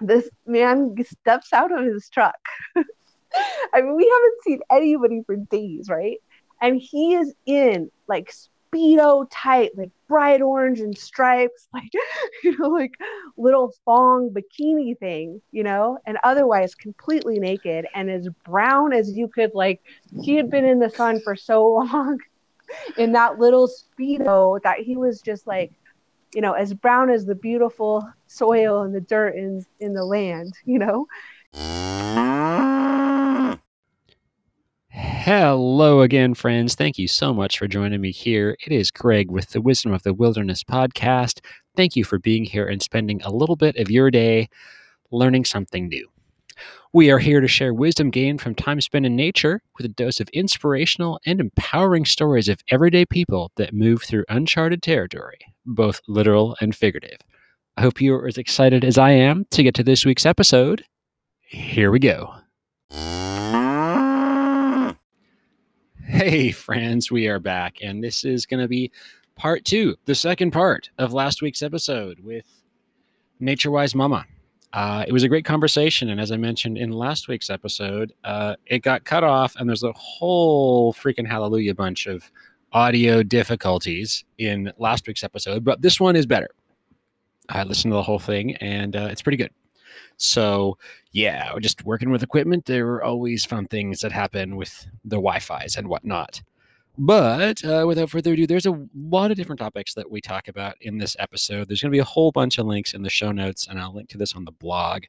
this man steps out of his truck. I mean, we haven't seen anybody for days, right? And he is in like speedo tight, like bright orange and stripes, like you know, like little thong bikini thing, you know, and otherwise completely naked and as brown as you could like he had been in the sun for so long in that little speedo that he was just like you know as brown as the beautiful soil and the dirt in in the land you know Hello again, friends. Thank you so much for joining me here. It is Greg with the Wisdom of the Wilderness podcast. Thank you for being here and spending a little bit of your day learning something new. We are here to share wisdom gained from time spent in nature with a dose of inspirational and empowering stories of everyday people that move through uncharted territory, both literal and figurative. I hope you are as excited as I am to get to this week's episode. Here we go. Hey, friends, we are back, and this is going to be part two, the second part of last week's episode with Nature Wise Mama. Uh, it was a great conversation, and as I mentioned in last week's episode, uh, it got cut off, and there's a whole freaking hallelujah bunch of audio difficulties in last week's episode, but this one is better. I listened to the whole thing, and uh, it's pretty good. So yeah, just working with equipment, there are always fun things that happen with the Wi-Fi's and whatnot. But uh, without further ado, there's a lot of different topics that we talk about in this episode. There's going to be a whole bunch of links in the show notes, and I'll link to this on the blog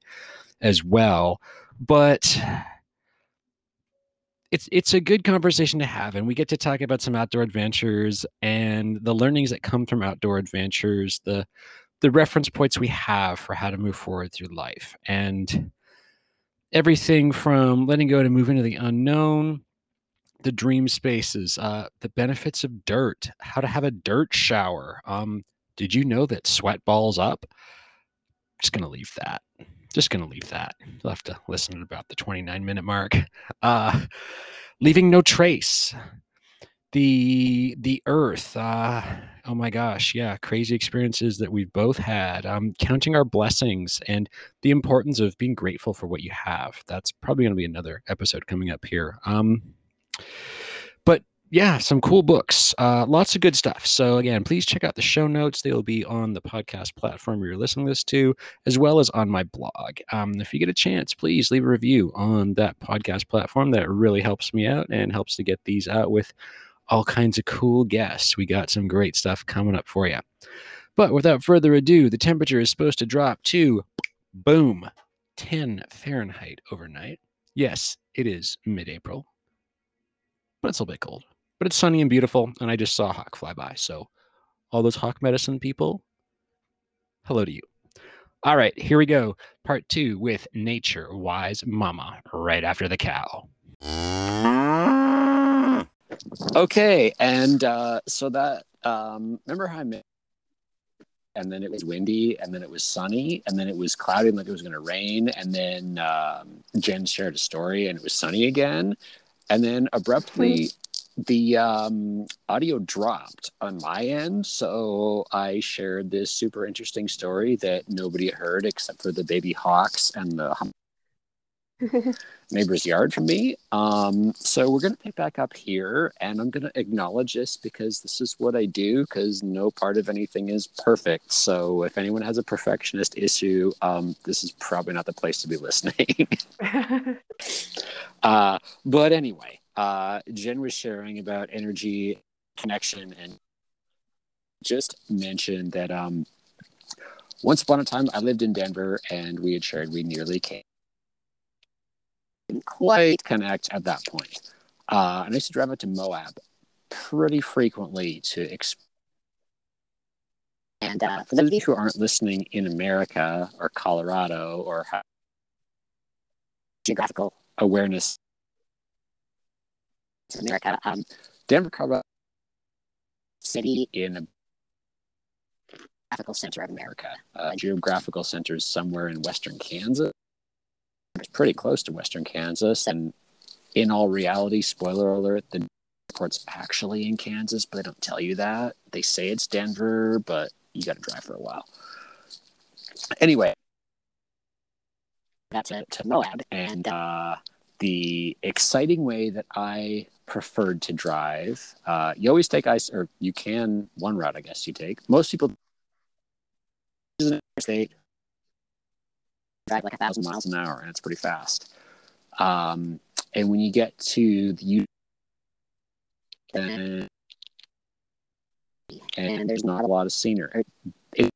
as well. But it's it's a good conversation to have, and we get to talk about some outdoor adventures and the learnings that come from outdoor adventures, the the reference points we have for how to move forward through life and everything from letting go to move into the unknown the dream spaces uh, the benefits of dirt how to have a dirt shower um, did you know that sweat balls up? Just gonna leave that. Just gonna leave that. You'll have to listen at about the 29 minute mark. Uh, leaving no trace. The the earth uh oh my gosh yeah crazy experiences that we've both had um counting our blessings and the importance of being grateful for what you have. That's probably to be another episode coming up here. Um but yeah some cool books uh lots of good stuff so again please check out the show notes they'll be on the podcast platform you're listening to this to as well as on my blog um if you get a chance please leave a review on that podcast platform that really helps me out and helps to get these out with all kinds of cool guests. We got some great stuff coming up for you. But without further ado, the temperature is supposed to drop to boom, 10 Fahrenheit overnight. Yes, it is mid April, but it's a little bit cold. But it's sunny and beautiful, and I just saw a hawk fly by. So, all those hawk medicine people, hello to you. All right, here we go. Part two with Nature Wise Mama right after the cow. Okay, and uh, so that um, remember how I met, and then it was windy, and then it was sunny, and then it was cloudy, and like it was going to rain, and then um, Jen shared a story, and it was sunny again, and then abruptly the um, audio dropped on my end, so I shared this super interesting story that nobody heard except for the baby hawks and the neighbor's yard from me. Um, so we're going to pick back up here, and I'm going to acknowledge this because this is what I do. Because no part of anything is perfect. So if anyone has a perfectionist issue, um, this is probably not the place to be listening. uh, but anyway, uh, Jen was sharing about energy connection and just mentioned that um, once upon a time I lived in Denver and we had shared we nearly came didn't quite connect at that point. Uh, and I used to drive out to Moab pretty frequently to exp- and uh, for those of you who aren't listening in America or Colorado or geographical awareness in America, um, Denver, Colorado, city in geographical center of America. Uh, geographical centers somewhere in western Kansas pretty close to Western Kansas. And in all reality, spoiler alert, the airport's actually in Kansas, but they don't tell you that. They say it's Denver, but you got to drive for a while. Anyway, that's a to Moab, and uh, the exciting way that I preferred to drive, uh, you always take ice, or you can one route, I guess you take. Most people state drive like a thousand miles an hour, and it's pretty fast. Um, and when you get to the and, and there's not a lot of scenery, it,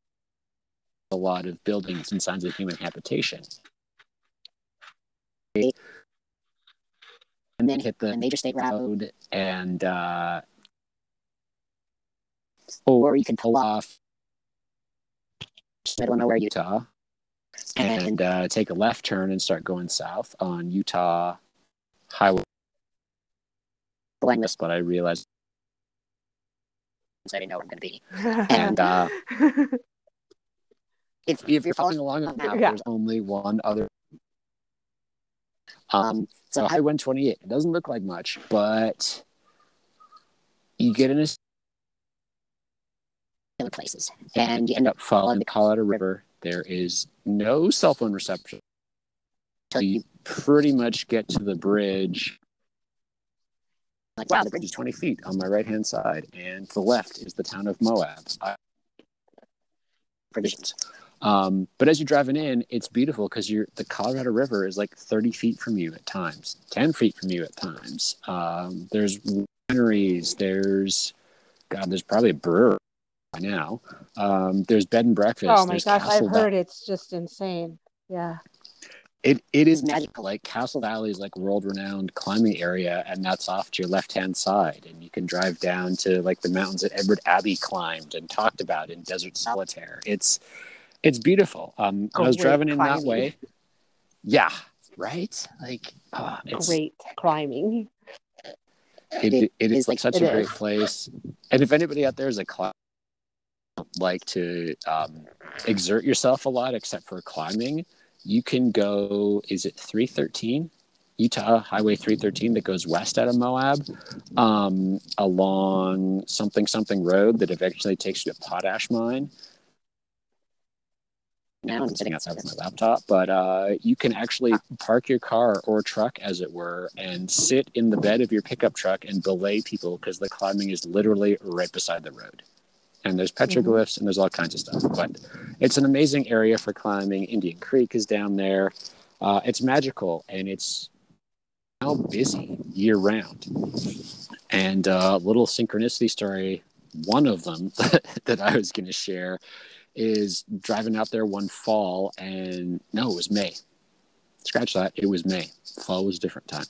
a lot of buildings and signs of human habitation. And then hit the major state road, and uh, or you can pull off middle of nowhere, Utah, and uh, take a left turn and start going south on Utah Highway. This, but I realized I didn't know where I'm going to be. And uh, if, if you're following along on the map, Yeah. there's only one other. Um, so Highway 128. It doesn't look like much, but you get in a places, and you end up following the Colorado River. There is no cell phone reception until you pretty much get to the bridge. Like, wow, the bridge is 20 feet on my right hand side, and to the left is the town of Moab. I, provisions. Um, but as you're driving in, it's beautiful because you're the Colorado River is like 30 feet from you at times, 10 feet from you at times. Um, there's wineries, there's God, there's probably a brewery now. Um, there's bed and breakfast. oh my gosh, Castle I've heard it's just insane. Yeah. It it is magical. Like Castle Valley is like world renowned climbing area, and that's off to your left hand side, and you can drive down to like the mountains that Edward Abbey climbed and talked about in Desert Solitaire. It's it's beautiful. Um, I was driving in that way. Yeah, right. Like ah, it's Great climbing. it, it is like such It a great place. And if anybody out there is a climber, like to um, exert yourself a lot, except for climbing, you can go. Is it three thirteen? Utah Highway 313 that goes west out of Moab um, along something something road that eventually takes you to Potash Mine. Now I'm sitting outside with my laptop, but uh, you can actually park your car or truck, as it were, and sit in the bed of your pickup truck and belay people because the climbing is literally right beside the road. And there's petroglyphs and there's all kinds of stuff. But it's an amazing area for climbing. Indian Creek is down there. Uh, it's magical and it's now busy year round. And uh, a little synchronicity story, one of them that I was going to share is driving out there one fall and no, it was May. Scratch that. It was May. Fall was a different time.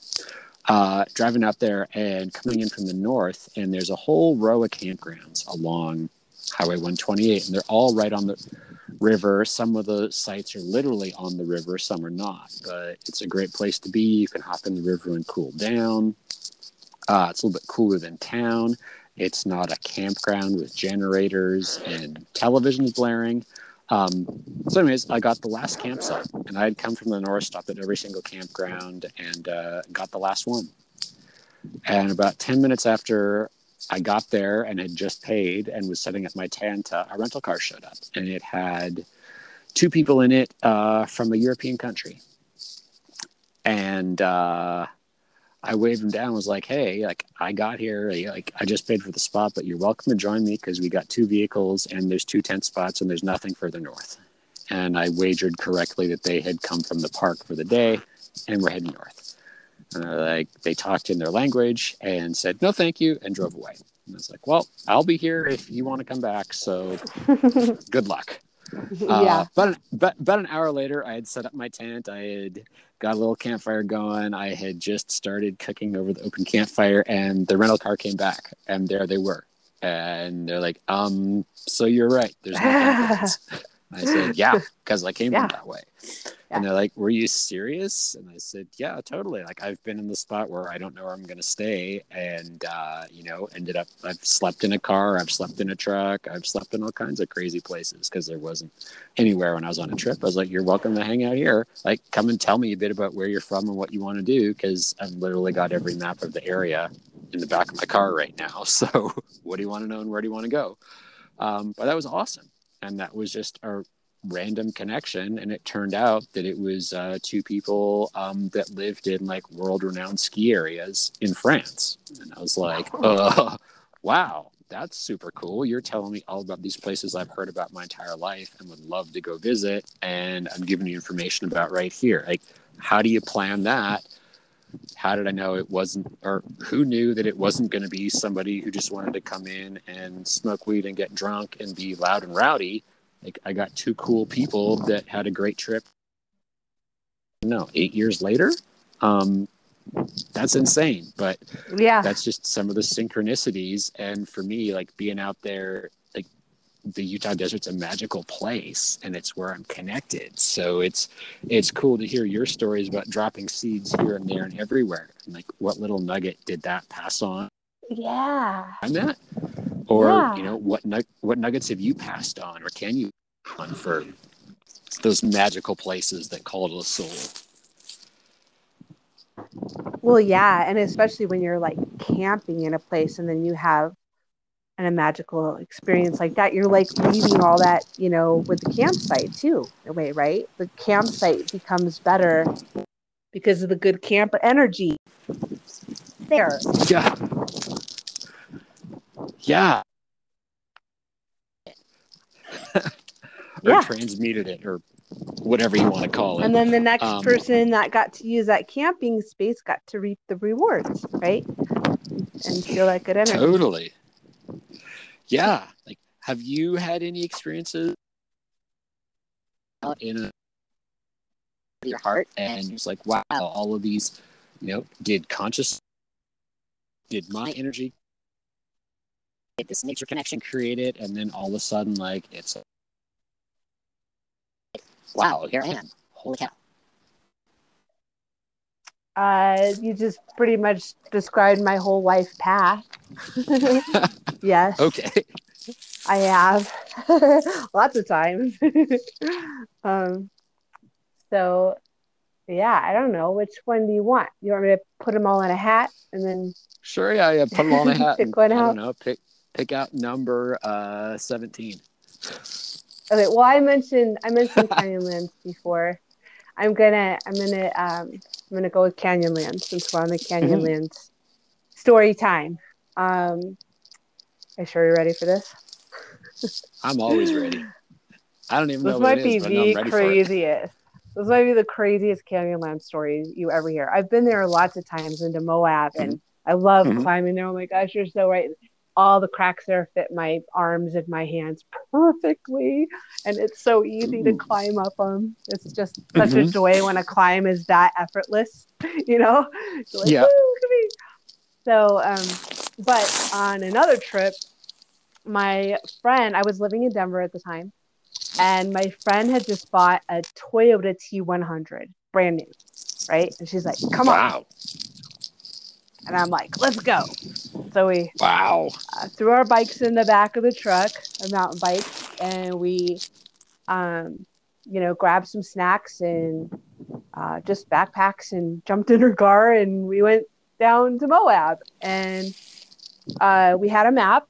Uh, driving out there and coming in from the north, and there's a whole row of campgrounds along Highway 128, and they're all right on the river. Some of the sites are literally on the river, some are not, but it's a great place to be. You can hop in the river and cool down. Uh, it's a little bit cooler than town. It's not a campground with generators and televisions blaring. Um, so, anyways, I got the last campsite, and I had come from the north, stopped at every single campground, and uh, got the last one. And about 10 minutes after I got there and had just paid and was setting up my tent, uh, a rental car showed up, and it had two people in it uh, from a European country. And uh, I waved them down. Was like, "Hey, like I got here. Like I just paid for the spot, but you're welcome to join me because we got two vehicles and there's two tent spots and there's nothing further north." And I wagered correctly that they had come from the park for the day and were heading north. And uh, like they talked in their language and said no, thank you, and drove away. And I was like, "Well, I'll be here if you want to come back. So good luck." yeah. Uh, but, an, but about an hour later, I had set up my tent. I had got a little campfire going. I had just started cooking over the open campfire, and the rental car came back, and there they were. And they're like, "Um, so you're right. There's no campgrounds." I said, "Yeah, because I came Yeah. from that way." Yeah. And they're like, "Were you serious?" And I said, "Yeah, totally. Like I've been in the spot where I don't know where I'm going to stay, and uh, you know, ended up I've slept in a car, I've slept in a truck, I've slept in all kinds of crazy places because there wasn't anywhere when I was on a trip. I was like, "You're welcome to hang out here. Like, come and tell me a bit about where you're from and what you want to do, because I've literally got every map of the area in the back of my car right now. So, what do you want to know and where do you want to go?" Um, but that was awesome, and that was just a random connection, and it turned out that it was uh, two people um, that lived in like world-renowned ski areas in France, and I was like, uh, "Wow, that's super cool. You're telling me all about these places I've heard about my entire life and would love to go visit, and I'm giving you information about right here. Like, how do you plan that?" How did I know it wasn't, or who knew that it wasn't going to be somebody who just wanted to come in and smoke weed and get drunk and be loud and rowdy? Like, I got two cool people that had a great trip. No, eight years later, um, that's insane. But yeah, that's just some of the synchronicities. And for me, like being out there the Utah desert's a magical place and it's where I'm connected. So it's it's cool to hear your stories about dropping seeds here and there and everywhere. And like what little nugget did that pass on? Yeah. On that? Or Yeah. you know, what nug- what nuggets have you passed on or can you on for those magical places that call to the soul? Well, yeah, and especially when you're like camping in a place and then you have and a magical experience like that, you're like leaving all that, you know, with the campsite too, in a way, right? The campsite becomes better because of the good camp energy there. Yeah. Yeah. or Yeah. transmuted it or whatever you want to call it. And then the next Um, person that got to use that camping space got to reap the rewards, right? And feel that good energy. Totally. Yeah. Like, have you had any experiences in a, your heart and it's like, wow, all of these, you know, did conscious, did my energy, did this nature connection create it? And then all of a sudden, like, it's, wow, here I am. Holy cow. Uh, you just pretty much described my whole life path. yes, Okay. I have lots of times. um, so, yeah, I don't know which one do you want. You want me to put them all in a hat and then Sure. Yeah. Yeah. Put them all in a hat. Pick and, one I out. don't know. Pick, pick out number uh, 17. okay? Well, I mentioned I mentioned Canyonlands before. I'm gonna I'm gonna um, I'm gonna go with Canyonlands since we're on the Canyonlands story time. Um, are you sure you're ready for this? I'm always ready. I don't even know This what might it be is, but I know I'm the ready for it. craziest. This might be the craziest Canyonland story you ever hear. I've been there lots of times into Moab, and I love Mhm. climbing there. Oh my gosh, you're so right. All the cracks there fit my arms and my hands perfectly, and it's so easy to climb up them. It's just such a Mhm. joy when a climb is that effortless. You know, like, Yeah. "Woo, look at me." So, um, but on another trip, my friend, I was living in Denver at the time, and my friend had just bought a Toyota T100, brand new, right? And she's like, "Come on!" And I'm like, "Let's go!" So we Wow. uh, threw our bikes in the back of the truck, a mountain bike, and we, um, you know, grabbed some snacks and uh, just backpacks and jumped in her car, and we went down to Moab. And uh, we had a map.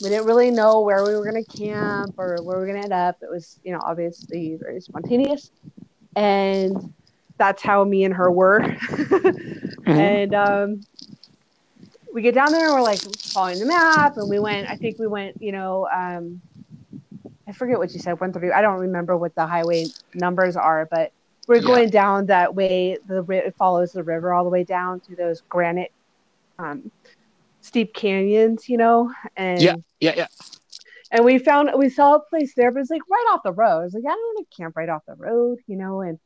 We didn't really know where we were going to camp or where we were going to end up. It was, you know, obviously very spontaneous, and that's how me and her were. and um, we get down there and we're like following the map and we went i think we went you know um i forget what you said one thirty i don't remember what the highway numbers are but we're Yeah. going down that way the it follows the river all the way down to those granite um steep canyons you know and Yeah. Yeah. Yeah. and we found we saw a place there, but it's like right off the road. I was like, I don't want to camp right off the road, you know. And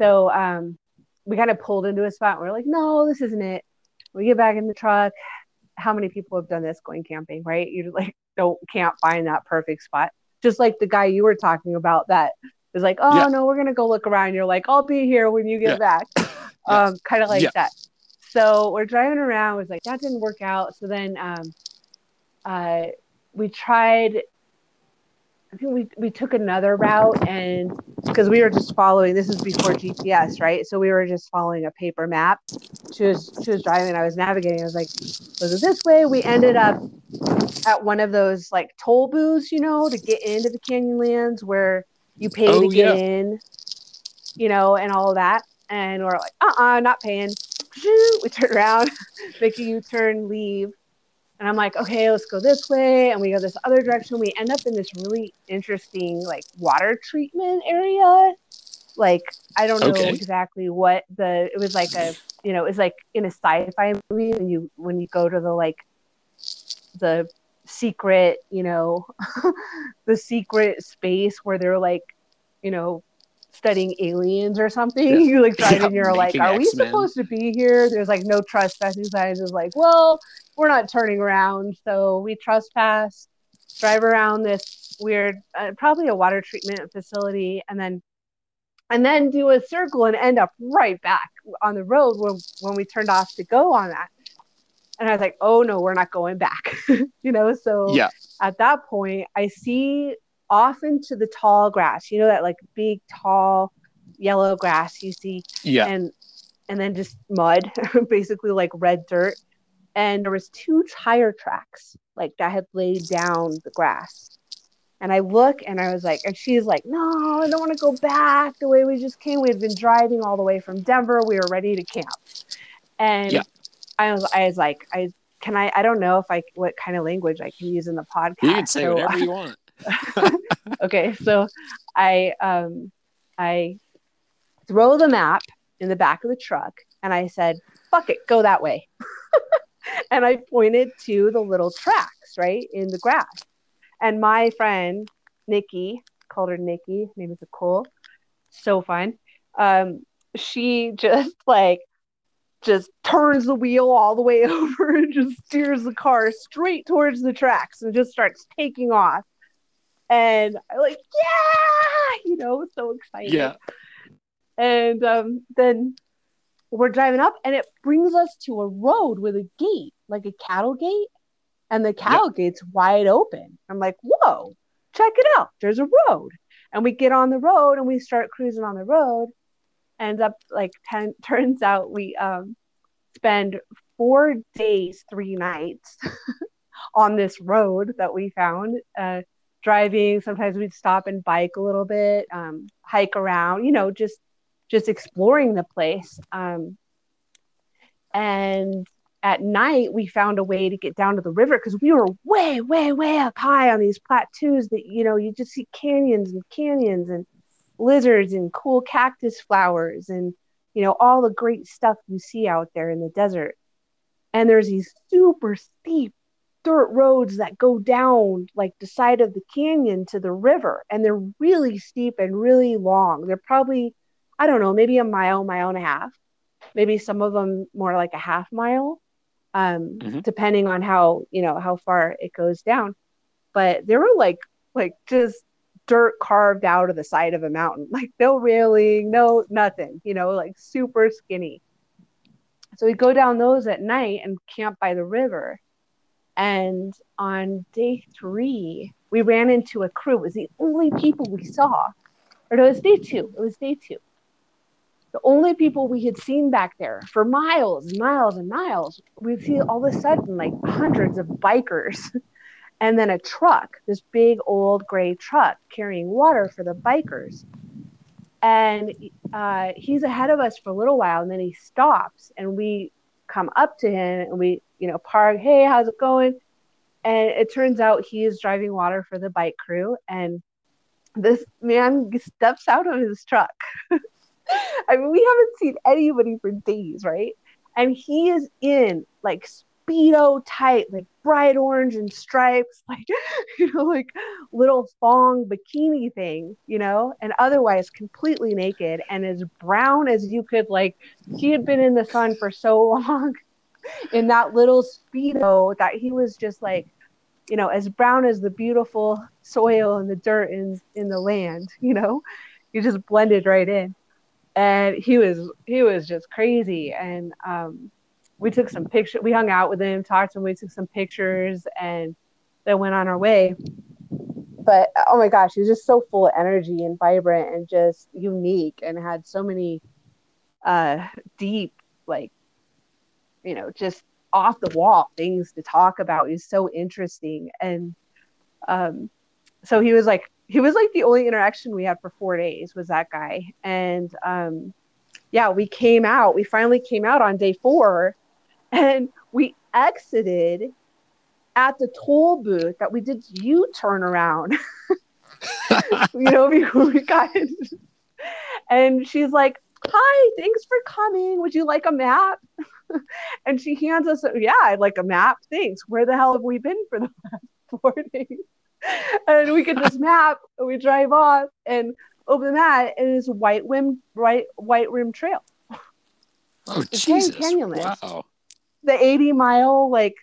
so um, we kind of pulled into a spot. And we're like, no, this isn't it. We get back in the truck. How many people have done this going camping, right? You like don't can't find that perfect spot. Just like the guy you were talking about that is like, oh Yeah. no, we're gonna go look around. You're like, I'll be here when you get Yeah. back. Um, kind of like Yeah. that. So we're driving around. It was like that didn't work out. So then um, uh, we tried I think we, we took another route and because we were just following this is before GPS, right? So we were just following a paper map. She was she was driving, and I was navigating. I was like, was it this way? We ended up at one of those like toll booths, you know, to get into the Canyonlands where You pay Oh, to get yeah. in, you know, and all that. And we're like, uh uh not paying. We turn around, make a U turn, leave. And I'm like, okay, let's go this way. And we go this other direction. We end up in this really interesting, like, water treatment area. Like, I don't know Okay. exactly what the, it was like a, you know, it was like in a sci fi movie when you, when you go to the, like, the secret, you know, the secret space where they're like, you know, studying aliens or something. Yeah. You like drive Yeah, and you're like, are we X-Men. supposed to be here? There's like no trespassing signs. It's like, well, we're not turning around, so we trespass, drive around this weird, uh, probably a water treatment facility, and then and then do a circle and end up right back on the road when when we turned off to go on that. And I was like, oh no, we're not going back. you know, so Yeah. at that point, I see off into the tall grass, you know, that like big, tall yellow grass you see, Yeah. and and then just mud, basically like red dirt. And there was two tire tracks like that had laid down the grass. And I look and I was like, and she's like, no, I don't want to go back the way we just came. We had been driving all the way from Denver. We were ready to camp. And Yeah. I was, I was like, I can I, I don't know if I, what kind of language I can use in the podcast. You can say So whatever you want. okay so i um i throw the map in the back of the truck and i said fuck it go that way and i pointed to the little tracks right in the grass and my friend nikki called her nikki name is nicole so fun um she just like just turns the wheel all the way over and just steers the car straight towards the tracks and just starts taking off and I'm like, yeah, you know, so excited. Yeah. And um, then we're driving up, and it brings us to a road with a gate, like a cattle gate, and the cattle gate's wide open. I'm like, whoa, check it out. There's a road, and we get on the road, and we start cruising on the road. Ends up like ten, turns out we um spend four days, three nights on this road that we found. Uh, driving sometimes we'd stop and bike a little bit um, hike around you know just just exploring the place um, and at night we found a way to get down to the river because we were way way way up high on these plateaus that you know you just see canyons and canyons and lizards and cool cactus flowers and you know all the great stuff you see out there in the desert. And there's these super steep dirt roads that go down like the side of the canyon to the river and they're really steep and really long. They're probably i don't know maybe a mile mile and a half maybe some of them more like a half mile um Mhm. depending on how you know how far it goes down but they were like like just dirt carved out of the side of a mountain like no railing no nothing you know like super skinny so we go down those at night and camp by the river and on day three, we ran into a crew. It was the only people we saw. Or no, it was day two. It was day two. The only people we had seen back there for miles and miles and miles. We'd see all of a sudden like hundreds of bikers and then a truck, this big old gray truck carrying water for the bikers. And uh, he's ahead of us for a little while and then he stops and we come up to him and we, you know, park, hey, how's it going? And it turns out he is driving water for the bike crew. And this man steps out of his truck. I mean, we haven't seen anybody for days, right? And he is in like speedo tight, like bright orange and stripes, like you know, like little thong bikini thing, you know, and otherwise completely naked and as brown as you could like he had been in the sun for so long in that little speedo that he was just like you know as brown as the beautiful soil and the dirt in in the land you know he just blended right in and he was he was just crazy. And um we took some pictures we hung out with him talked to him we took some pictures and then went on our way. But oh my gosh he was just so full of energy and vibrant and just unique and had so many uh deep like you know just off the wall things to talk about. Is so interesting. And um so he was like he was like the only interaction we had for four days was that guy. And um yeah we came out we finally came out on day four and we exited at the toll booth that we did u-turn around. You know before we got in. and she's like hi thanks for coming. Would you like a map? And she hands us yeah i'd like a map. Thanks. Where the hell have we been for the last four days and we get this map and we drive off and open the map and it's white rim white white rim trail Oh It's Jesus! Wow. the 80 mile like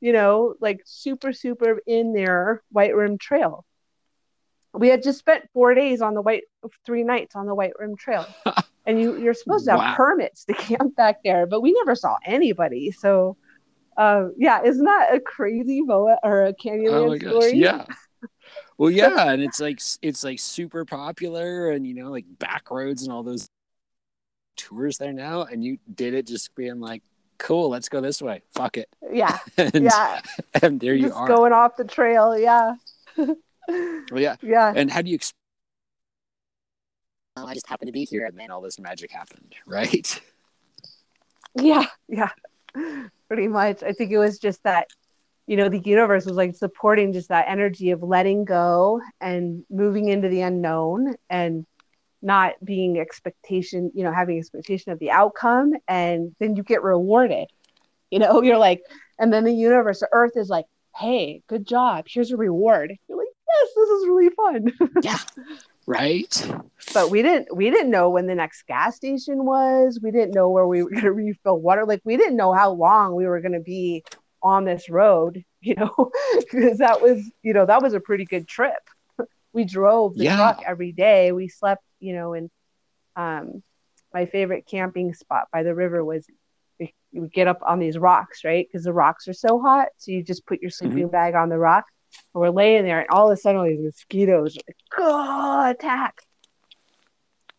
you know like super super in there white rim trail we had just spent four days on the white three nights on the white rim trail and you you're supposed to have Wow. permits to camp back there but we never saw anybody so uh, yeah isn't that a crazy boa or a canyon Oh my gosh! story Yeah. Well, yeah, and it's like it's like super popular, and you know, like back roads and all those tours there now, and you did it just being like, "Cool, let's go this way. Fuck it." yeah And, yeah and there you just are. going off the trail yeah Well, yeah. yeah And how do you? Exp- I just happened to be here, and then all this magic happened, right? Yeah, yeah, pretty much. I think it was just that, you know, the universe was like supporting just that energy of letting go and moving into the unknown and not being expectation, you know, having expectation of the outcome. And then you get rewarded, you know, you're like, and then the universe, the earth is like, hey, good job. Here's a reward. You're like, yes, this is really fun. Yeah. Right. but we didn't we didn't know when the next gas station was. We didn't know where we were going to refill water. Like we didn't know how long we were going to be on this road you know? Because that was you know that was a pretty good trip. We drove the Yeah. truck every day. We slept you know and um my favorite camping spot by the river was would get up on these rocks right? Because the rocks are so hot so you just put your sleeping bag on the rock and we're laying there and all of a sudden all these mosquitoes are like go attack.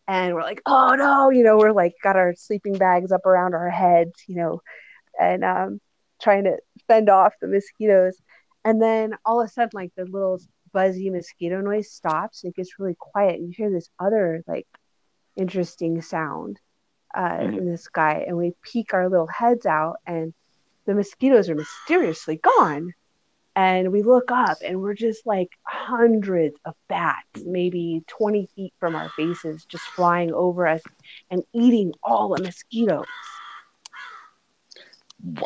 And we're like oh no you know we're like got our sleeping bags up around our heads you know and um trying to fend off the mosquitoes. And then all of a sudden like the little buzzy mosquito noise stops and it gets really quiet and you hear this other like interesting sound uh, Mhm. in the sky. And we peek our little heads out and the mosquitoes are mysteriously gone and we look up and we're just like hundreds of bats maybe 20 feet from our faces just flying over us and eating all the mosquitoes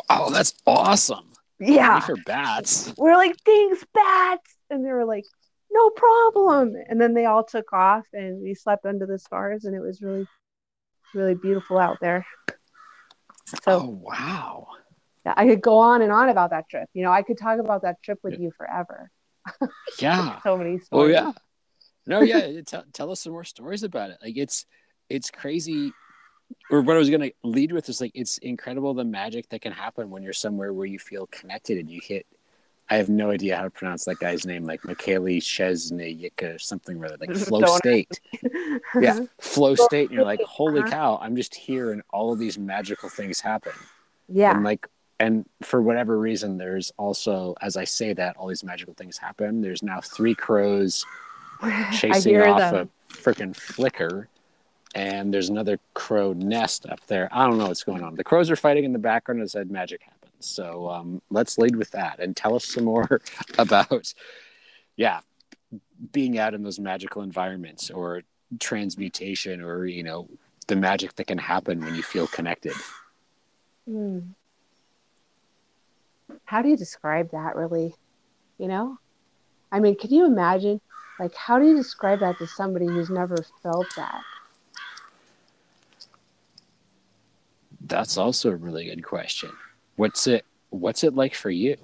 Wow, that's awesome. yeah For bats. we're like thanks bats and they were like no problem and then they all took off and we slept under the stars and it was really really beautiful out there so Oh wow. I could go on and on about that trip you know i could talk about that trip with you forever Yeah. so many stories. Oh yeah. No, yeah. tell, tell us some more stories about it. Like it's it's crazy. Or what I was gonna lead with is like it's incredible the magic that can happen when you're somewhere where you feel connected and you hit. I have no idea how to pronounce that guy's name, like Michaeli Chesneyika or something rather, like flow state. Yeah, flow state, and you're like, holy cow! I'm just here, and all of these magical things happen. yeah and like and for whatever reason there's also as i say that all these magical things happen. There's now three crows chasing off them. a freaking flicker and there's another crow nest up there. I don't know what's going on. The crows are fighting in the background as said magic happens. So um, let's lead with that and tell us some more about yeah being out in those magical environments or transmutation or you know the magic that can happen when you feel connected. Hmm. How do you describe that really? You know? I mean, can you imagine like how do you describe that to somebody who's never felt that? That's also a really good question. What's it what's it like for you?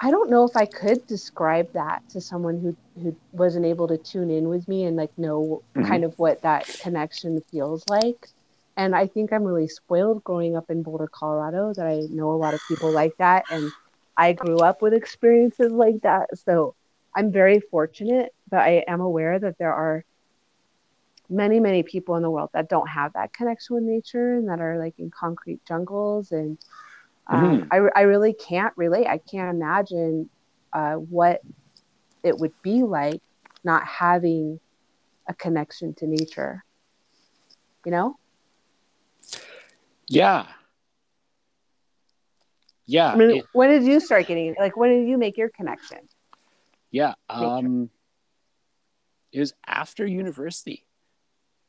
I don't know if I could describe that to someone who who wasn't able to tune in with me and like know Mhm. kind of what that connection feels like. And I think I'm really spoiled growing up in Boulder, Colorado, that I know a lot of people like that and I grew up with experiences like that. So I'm very fortunate, but I am aware that there are many, many people in the world that don't have that connection with nature and that are like in concrete jungles. And um, I, I really can't relate. I can't imagine uh, what it would be like not having a connection to nature. You know? Yeah. Yeah. I mean, it- when did you start getting like when did you make your connection? yeah. Um, it was after university.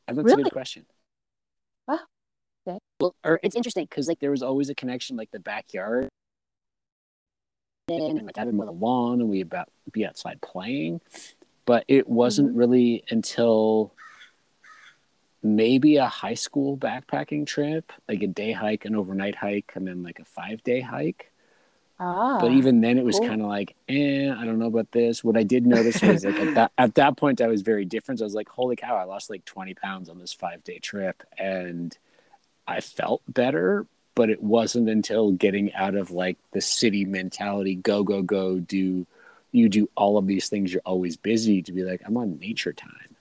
And that's a Really? good question. Ah, okay. Well, or it's interesting because like there was always a connection, like the backyard. And my dad would the lawn, and we about be outside playing. But it wasn't Mm-hmm. really until maybe a high school backpacking trip, like a day hike, an overnight hike, and then like a five day hike. Ah. but even then it was cool. kind of like eh i don't know about this what i did notice was like at that at that point i was very different i was like holy cow i lost like 20 pounds on this five day trip and i felt better but it wasn't until getting out of like the city mentality go go go do you do all of these things you're always busy to be like i'm on nature time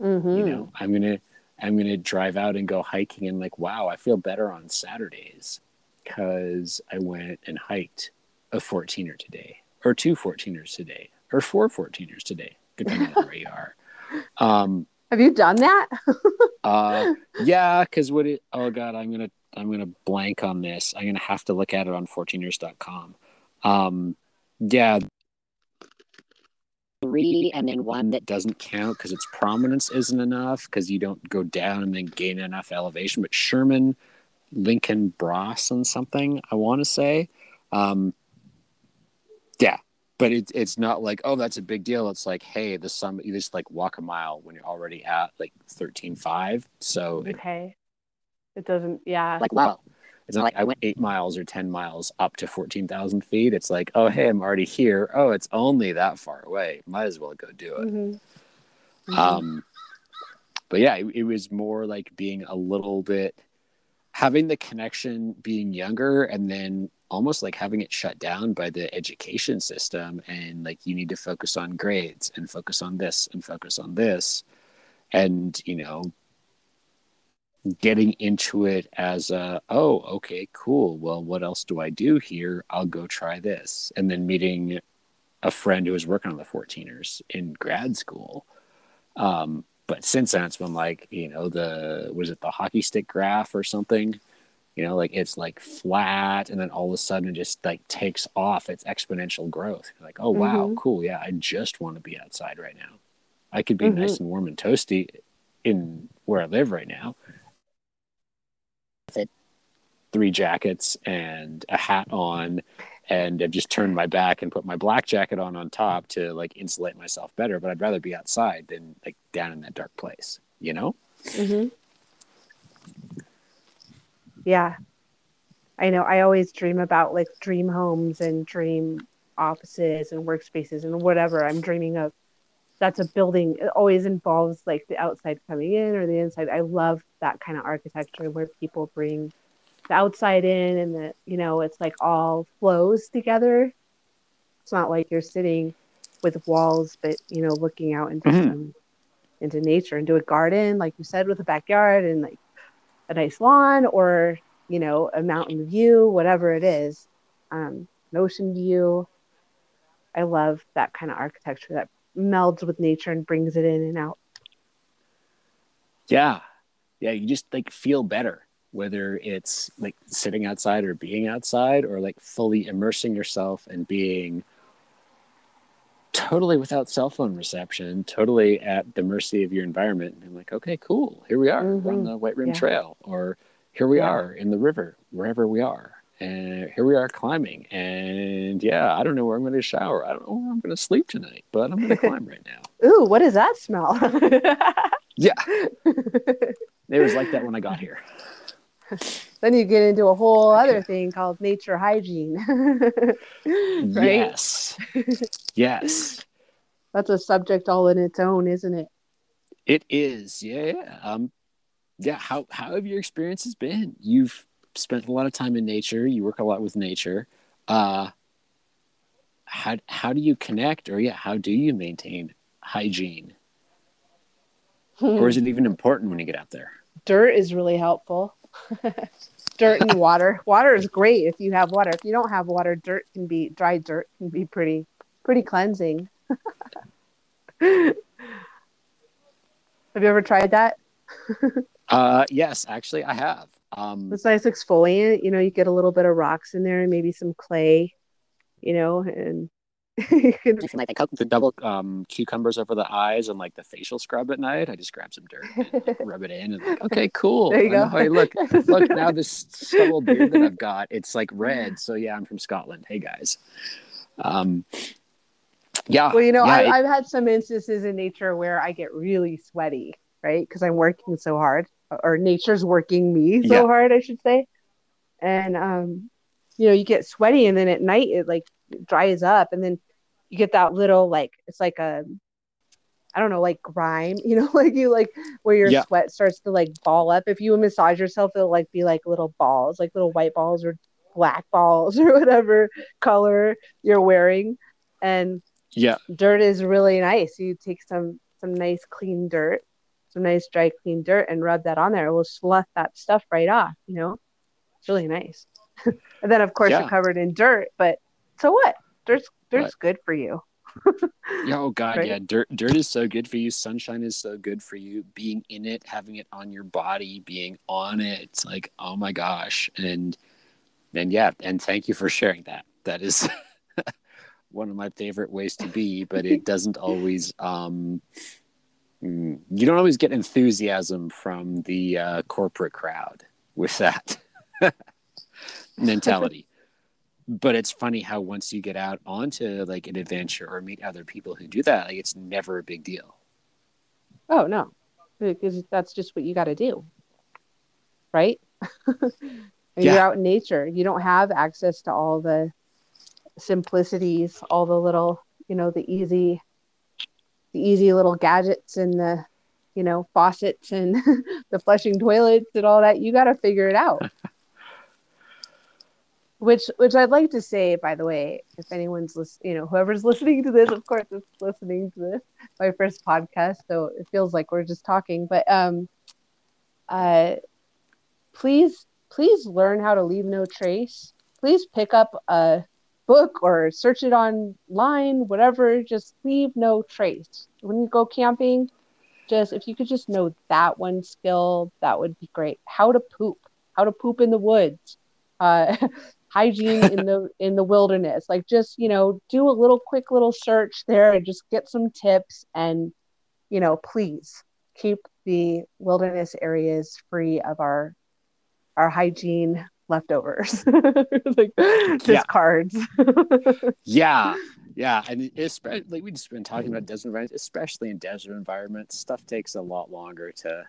Mhm. you know i'm gonna i'm gonna drive out and go hiking and like wow i feel better on saturdays because i went and hiked a 14er today or two 14ers today or four 14ers today depending on where you are. Um Have you done that? uh yeah because what it oh god i'm gonna i'm gonna blank on this. I'm gonna have to look at it on 14ers.com um yeah three and then one that doesn't count because its prominence isn't enough because you don't go down and then gain enough elevation. But sherman lincoln bross and something i want to say um yeah. But it, it's not like oh that's a big deal. It's like hey the summit you just like walk a mile when you're already at like 13.5 so it, Okay. It doesn't yeah. like wow it's not like i went eight miles or 10 miles up to 14000 feet. It's like oh hey i'm already here. Oh it's only that far away. Might as well go do it. Mhm. Mhm. um but yeah it, it was more like being a little bit having the connection being younger and then almost like having it shut down by the education system and like you need to focus on grades and focus on this and focus on this. And you know getting into it as a oh okay cool well what else do i do here i'll go try this and then meeting a friend who was working on the 14ers in grad school um, but since then, it's been like you know the was it the hockey stick graph or something? You know, like it's like flat, and then all of a sudden it just like takes off. It's exponential growth. You're like, oh wow, Mhm. cool, yeah, I just want to be outside right now. I could be Mhm. nice and warm and toasty in where I live right now. With three jackets and a hat on and I've just turned my back and put my black jacket on on top to like insulate myself better. But I'd rather be outside than like down in that dark place, you know? hmm Yeah. I know. I always dream about like dream homes and dream offices and workspaces and whatever I'm dreaming of. That's a building. It always involves like the outside coming in or the inside. I love that kind of architecture where people bring the outside in and the, you know, it's like all flows together. It's not like you're sitting with walls, but, you know, looking out into Mhm. some, into nature do a garden, like you said, with a backyard and like a nice lawn or you know a mountain view whatever it is um, an ocean view i love that kind of architecture that melds with nature and brings it in and out Yeah. Yeah. You just like feel better, whether it's like sitting outside or being outside or like fully immersing yourself and being totally without cell phone reception, totally at the mercy of your environment. And like, okay, cool. Here we are. We're on Mhm. the White Rim Yeah. Trail, or here we Yeah. are in the river, wherever we are. And here we are climbing. And yeah, I don't know where I'm going to shower. I don't know where I'm going to sleep tonight, but I'm going to climb right now. ooh what does that smell Yeah. It was like that when I got here. then you get into a whole other thing called nature hygiene Yes. yes. that's a subject all in its own isn't it It is. Yeah. yeah. Um yeah, how how have your experiences been? You've spent a lot of time in nature, you work a lot with nature. Uh how how do you connect or yeah, how do you maintain hygiene? Or is it even important when you get out there? dirt is really helpful. dirt and water. Water is great if you have water. If you don't have water, dirt can be dry dirt can be pretty pretty cleansing. Have you ever tried that? Uh, yes, actually, I have. Um, It's nice exfoliant. You know, you get a little bit of rocks in there and maybe some clay, you know, and you can like the, the double um, cucumbers over the eyes and like the facial scrub at night. I just grab some dirt, and rub it in, and like, okay, cool. There you know go. how look, look now this stubble beard that I've got, it's like red. So yeah, I'm from Scotland. Hey guys. Um, yeah. Well, you know, yeah, I, it- I've had some instances in nature where I get really sweaty, right? Because I'm working so hard, or nature's working me so Yeah. hard, I should say. And um, you know, you get sweaty, and then at night it like dries up, and then you get that little like it's like a, I don't know, like grime, you know, like you like where your Yeah. sweat starts to like ball up. If you massage yourself, it'll like be like little balls, like little white balls or black balls or whatever color you're wearing, and yeah. dirt is really nice. You take some some nice clean dirt, some nice dry clean dirt, and rub that on there. It will slough that stuff right off. You know, it's really nice. and then of course Yeah. you're covered in dirt, but so what? Dirt's dirt's good for you. Yeah, oh god, Right? yeah. Dirt dirt is so good for you. Sunshine is so good for you. Being in it, having it on your body, being on it, it's like, oh my gosh. And and yeah, and thank you for sharing that. That is one of my favorite ways to be, but it doesn't always um mm, you don't always get enthusiasm from the uh, corporate crowd with that mentality. But it's funny how once you get out onto like an adventure or meet other people who do that like it's never a big deal. Oh no, because that's just what you got to do, right? and you're out in nature. You don't have access to all the simplicities, all the little, you know, the easy, the easy little gadgets and the, you know, faucets and the flushing toilets and all that. You got to figure it out. Which, which I'd like to say, by the way, if anyone's listening, you know, whoever's listening to this, of course, is listening to this my first podcast, so it feels like we're just talking. But um, uh, please, please learn how to leave no trace. Please pick up a book or search it online, whatever. Just leave no trace. When you go camping, just if you could just know that one skill, that would be great. How to poop, how to poop in the woods. Uh, hygiene in the in the wilderness like just you know do a little quick little search there and just get some tips and you know please keep the wilderness areas free of our our hygiene leftovers. Like discards yeah. yeah. And especially like we've just been talking about desert environments especially in desert environments stuff takes a lot longer to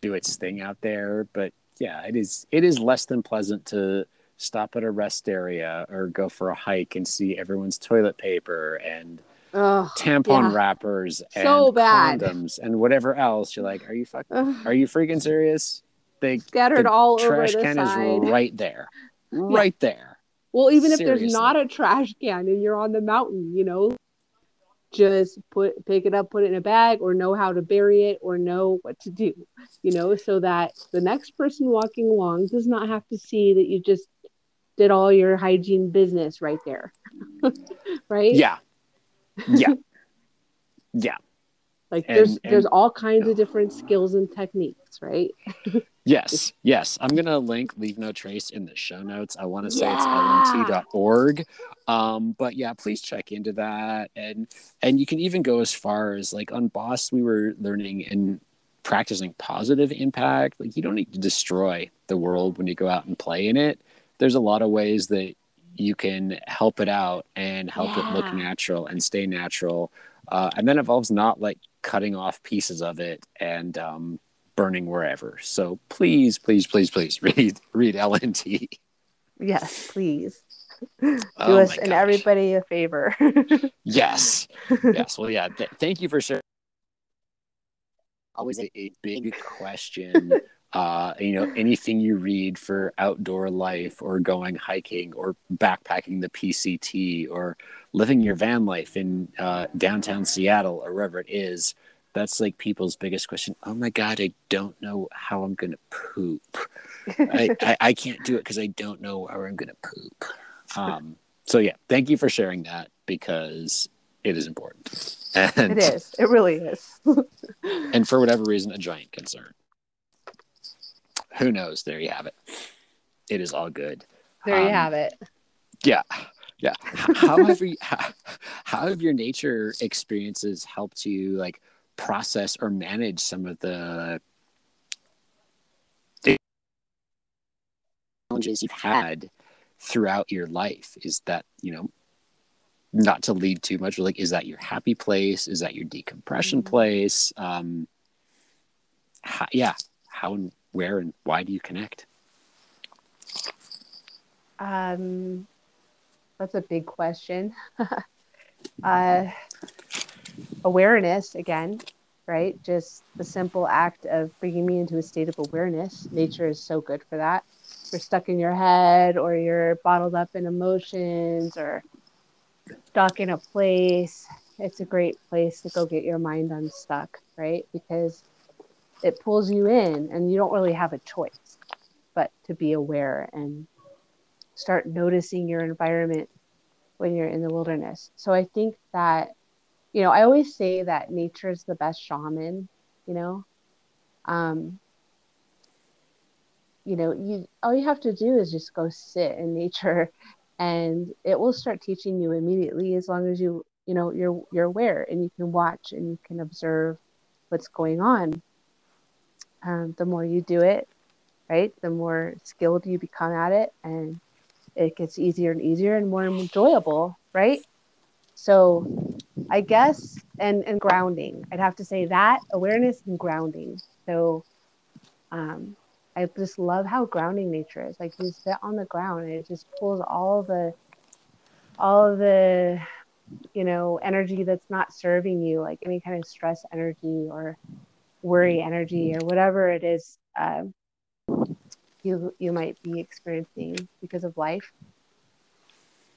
do its thing out there. But yeah it is it is less than pleasant to stop at a rest area or go for a hike and see everyone's toilet paper and Ugh, tampon Yeah. wrappers and So bad. condoms and whatever else. You're like are you fucking, ugh, are you freaking serious they scattered the all over trash the can side. is right there. Right there. Well, even if there's not a trash can and you're on the mountain, you know, just put pick it up, put it in a bag, or know how to bury it, or know what to do, you know, so that the next person walking along does not have to see that you just did all your hygiene business right there, right? yeah. Yeah. Yeah like And- there's and- there's all kinds of different skills and techniques, right? Yes, yes. I'm gonna link Leave No Trace in the show notes. I want to say it's Yeah. lnt.org. Um, but yeah, please check into that. And and you can even go as far as like on Boss, we were learning and practicing positive impact. Like you don't need to destroy the world when you go out and play in it. There's a lot of ways that you can help it out and help it look natural and stay natural. Uh, and that involves not like cutting off pieces of it and um, burning wherever. So please, please, please, please read read LNT. Yes, please do Oh us and everybody a favor. Yes, yes. Well, yeah. Th- thank you for sharing. Always a, a big question. Uh, you know, anything you read for outdoor life, or going hiking, or backpacking the PCT, or living your van life in uh, downtown Seattle, or wherever it is. That's like people's biggest question. Oh my god, I don't know how I'm gonna poop. I, I, I can't do it because I don't know where I'm gonna poop. Um, so yeah, thank you for sharing that because it is important. And, It is. It really is. And for whatever reason, a giant concern. Who knows? There you have it. It is all good. there you Um, have it. Yeah. Yeah. How have you, how, how have your nature experiences helped you like process or manage some of the challenges you've had throughout your life? Is that, you know, not to lead too much, like, is that your happy place? Is that your decompression Mhm. place? Um, how, yeah. How where and why do you connect? Um, that's a big question. uh, awareness again, right? Just the simple act of bringing me into a state of awareness. Nature is so good for that. If You're stuck in your head, or you're bottled up in emotions, or stuck in a place. It's a great place to go get your mind unstuck, right? Because it pulls you in, and you don't really have a choice but to be aware and start noticing your environment when you're in the wilderness. So I think that, you know, I always say that nature is the best shaman, you know. Um, you know, you all you have to do is just go sit in nature and it will start teaching you immediately as long as you, you know, you're you're aware and you can watch and you can observe what's going on. Um, the more you do it, right, the more skilled you become at it and it gets easier and easier and more enjoyable, right? So I guess and and grounding. I'd have to say that awareness and grounding. So um I just love how grounding nature is. Like you sit on the ground and it just pulls all the all the you know energy that's not serving you, like any kind of stress energy or worry energy or whatever it is uh, you you might be experiencing because of life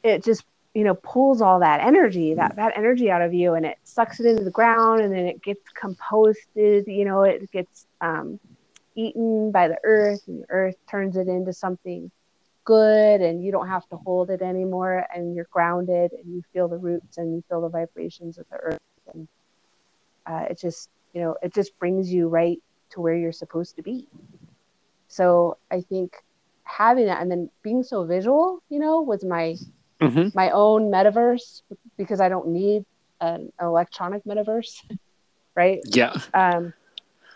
it just you know pulls all that energy that that energy out of you and it sucks it into the ground and then it gets composted you know it gets um, eaten by the earth and the earth turns it into something good and you don't have to hold it anymore and you're grounded and you feel the roots and you feel the vibrations of the earth and uh, it just you know it just brings you right to where you're supposed to be so i think having that and then being so visual you know was my Mm-hmm. my own metaverse because I don't need an electronic metaverse, right? Yeah. Um,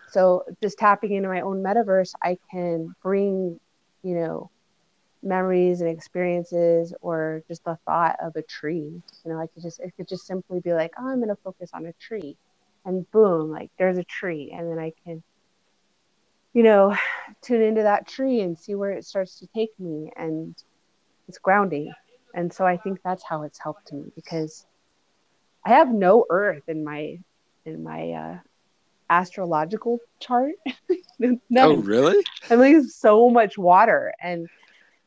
so just tapping into my own metaverse, I can bring, you know, memories and experiences or just the thought of a tree. You know, I could just it could just simply be like, oh, I'm gonna focus on a tree, and boom, like there's a tree, and then I can, you know, tune into that tree and see where it starts to take me, and it's grounding. And so I think that's how it's helped me because I have no earth in my in my uh, astrological chart. Oh, really? I mean, so much water, and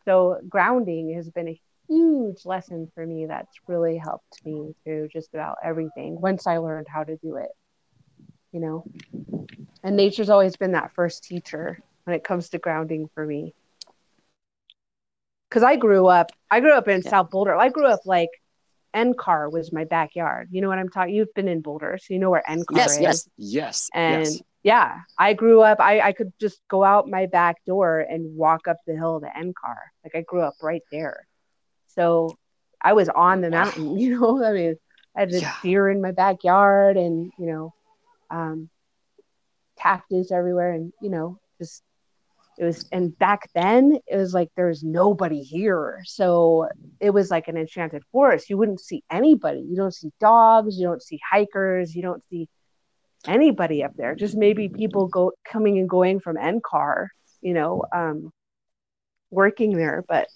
so grounding has been a huge lesson for me. That's really helped me through just about everything. Once I learned how to do it, you know, and nature's always been that first teacher when it comes to grounding for me. Because I grew up, I grew up in Yeah. South Boulder. I grew up like NCAR was my backyard. You know what I'm talking? You've been in Boulder, so you know where NCAR Yes, is. yes, yes, And yes. yeah, I grew up, I, I could just go out my back door and walk up the hill to NCAR. Like I grew up right there. So I was on the mountain, you know, I mean, I had a Yeah. deer in my backyard and, you know, um, cactus everywhere and, you know, just it was and back then it was like there was nobody here. So it was like an enchanted forest. You wouldn't see anybody. You don't see dogs. You don't see hikers. You don't see anybody up there. Just maybe people go coming and going from ncar you know um working there. But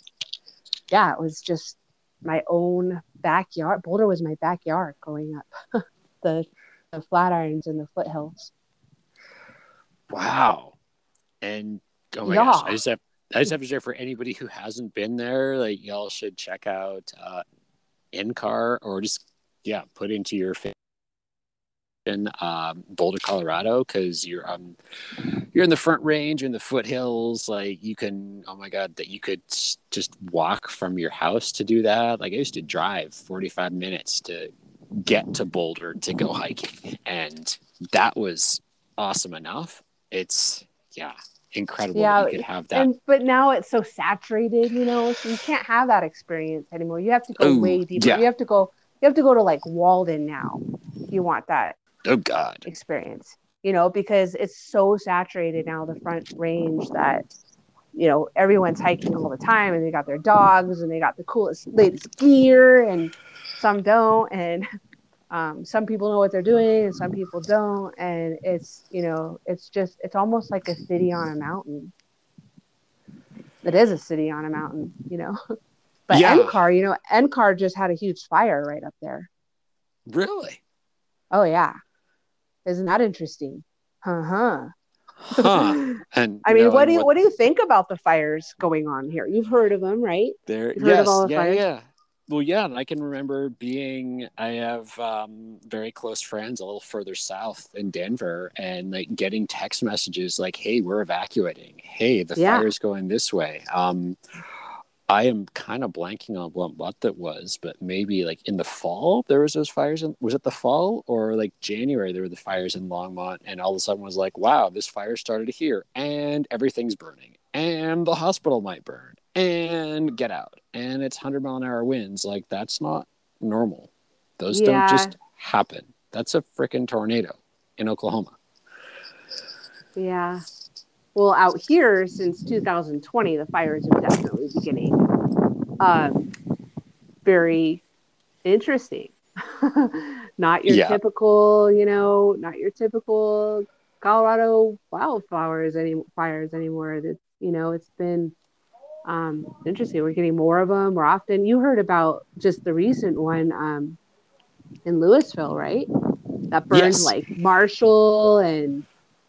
yeah it was just my own backyard. Boulder was my backyard growing up. The the flatirons and the foothills Wow. And oh my Yeah. gosh, I just have I just have to share for anybody who hasn't been there, like y'all should check out uh NCAR or just yeah, put into your in um, Boulder, Colorado, because you're um you're in the Front Range, you're in the foothills. Like you can, oh my god, that you could just walk from your house to do that. Like I used to drive 45 minutes to get to Boulder to go hiking, and that was awesome enough. It's yeah, incredible Yeah, that you could have that. And but now it's so saturated, you know, so you can't have that experience anymore. You have to go Ooh, way deeper. yeah. You have to go. You have to go to like Walden now. If you want that oh God, experience, you know, because it's so saturated now. The Front Range that you know everyone's hiking all the time, and they got their dogs, and they got the coolest, latest gear, and some don't, and um, some people know what they're doing, and some people don't, and it's you know, it's just it's almost like a city on a mountain. It is a city on a mountain, you know. But Yeah. NCAR, you know, NCAR just had a huge fire right up there. really? Oh yeah, isn't that interesting? Uh huh. Huh? And I mean, what do you what do you think about the fires going on here? You've heard of them, right? There, You've heard of yes, yeah, fires? yeah. Well, yeah, and I can remember being. I have um, very close friends a little further south in Denver, and like getting text messages like, "Hey, we're evacuating. Hey, the Yeah. fire's going this way." Um, I am kind of blanking on what what that was, but maybe like in the fall there was those fires. In, was it the fall or like January? There were the fires in Longmont, and all of a sudden was like, "Wow, this fire started here, and everything's burning, and the hospital might burn, and get out, and it's hundred mile an hour winds. Like that's not normal. Those Yeah. don't just happen. That's a freaking tornado in Oklahoma. Yeah. Well, out here since 2020, the fires are definitely beginning. Um, very interesting. not your Yeah. typical, you know, not your typical Colorado wildflowers any fires anymore. It's you know, it's been um, interesting. We're getting more of them more often. You heard about just the recent one um, in Louisville, right? That burned Yes. like Marshall and,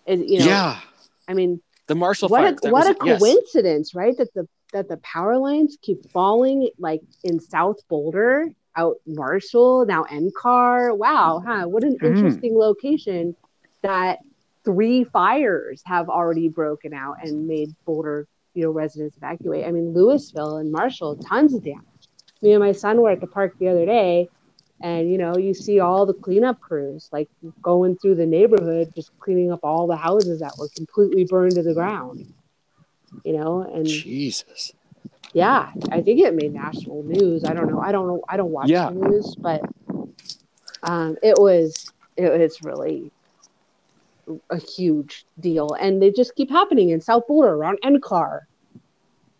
and you know, yeah, I mean, the Marshall what a, what was a it, yes. coincidence, right? That the that the power lines keep falling like in South Boulder, out Marshall, now NCAR. Wow, huh? What an Mhm. interesting location that three fires have already broken out and made Boulder, you know, residents evacuate. I mean, Louisville and Marshall, tons of damage. Me and my son were at the park the other day, and you know, you see all the cleanup crews like going through the neighborhood, just cleaning up all the houses that were completely burned to the ground. You know, and Jesus. yeah, I think it made national news. I don't know. I don't know. I don't watch Yeah. the news, but um, it was it was really a huge deal, and they just keep happening in South Boulder around NCAR.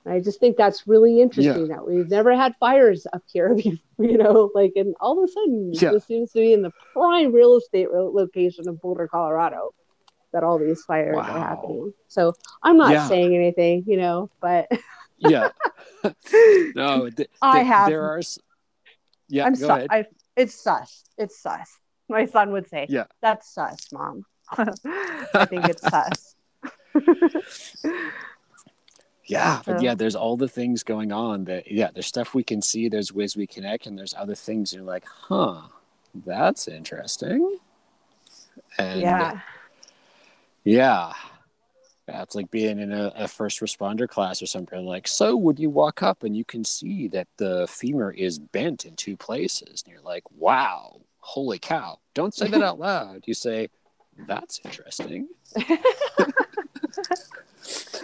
I just think that's really interesting that we've never had fires up here, you know, like, and all of a sudden, Yeah. this seems to be in the prime real estate location of Boulder, Colorado, that all these fires Wow. are happening. So I'm not Yeah. saying anything, you know, but Yeah. no, th- I have There are. Yeah, I'm go su- I, it's sus. It's sus. My son would say, Yeah. that's sus, mom. I think it's us. Yeah, but yeah, there's all the things going on that yeah, there's stuff we can see, there's ways we connect, and there's other things you're like, huh, that's interesting. And yeah. yeah. Yeah, it's like being in a, a first responder class or something. Like, so would you walk up and you can see that the femur is bent in two places? And you're like, wow, holy cow. Don't say that out loud. You say, that's interesting.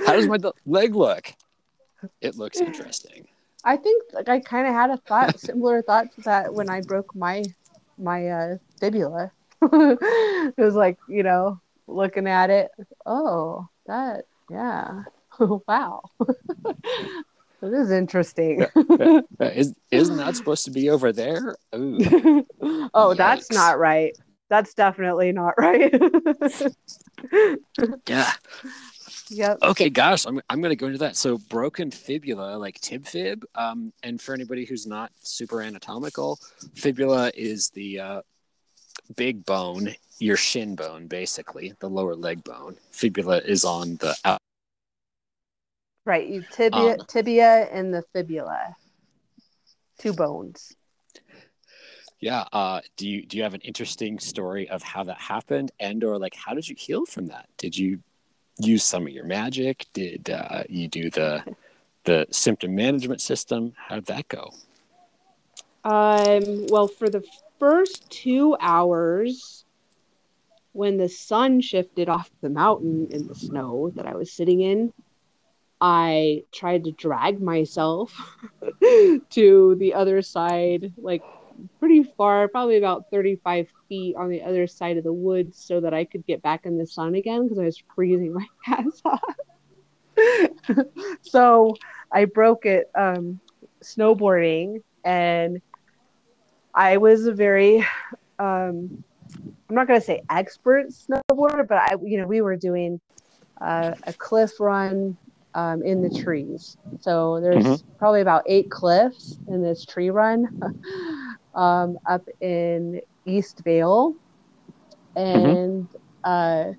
How does my leg look? It looks interesting. I think like I kind of had a thought, similar thought to that when I broke my my uh, fibula. it was like you know looking at it. Oh, that yeah. wow. That is interesting. Is, isn't that supposed to be over there? Oh, that's not right. That's definitely not right. Yeah. yep. Okay, gosh, I'm, I'm going to go into that. So, broken fibula, like tib fib, um, and for anybody who's not super anatomical, fibula is the uh, big bone, your shin bone, basically, the lower leg bone. Fibula is on the out. Right. You tibia, Um, tibia, and the fibula. Two bones. Yeah. Uh, do you do you have an interesting story of how that happened, and or like how did you heal from that? Did you use some of your magic? Did uh, you do the the symptom management system? How did that go? Um. Well, for the first two hours, when the sun shifted off the mountain in the snow that I was sitting in, I tried to drag myself to the other side, like pretty far, probably about 35 feet on the other side of the woods, so that I could get back in the sun again because I was freezing my ass off. so I broke it um, snowboarding, and I was a very, um, I'm not going to say expert snowboarder, but I, you know, we were doing uh, a cliff run um, in the trees. So there's mm-hmm. probably about eight cliffs in this tree run um, up in East Vail, mm-hmm. and mm-hmm. uh,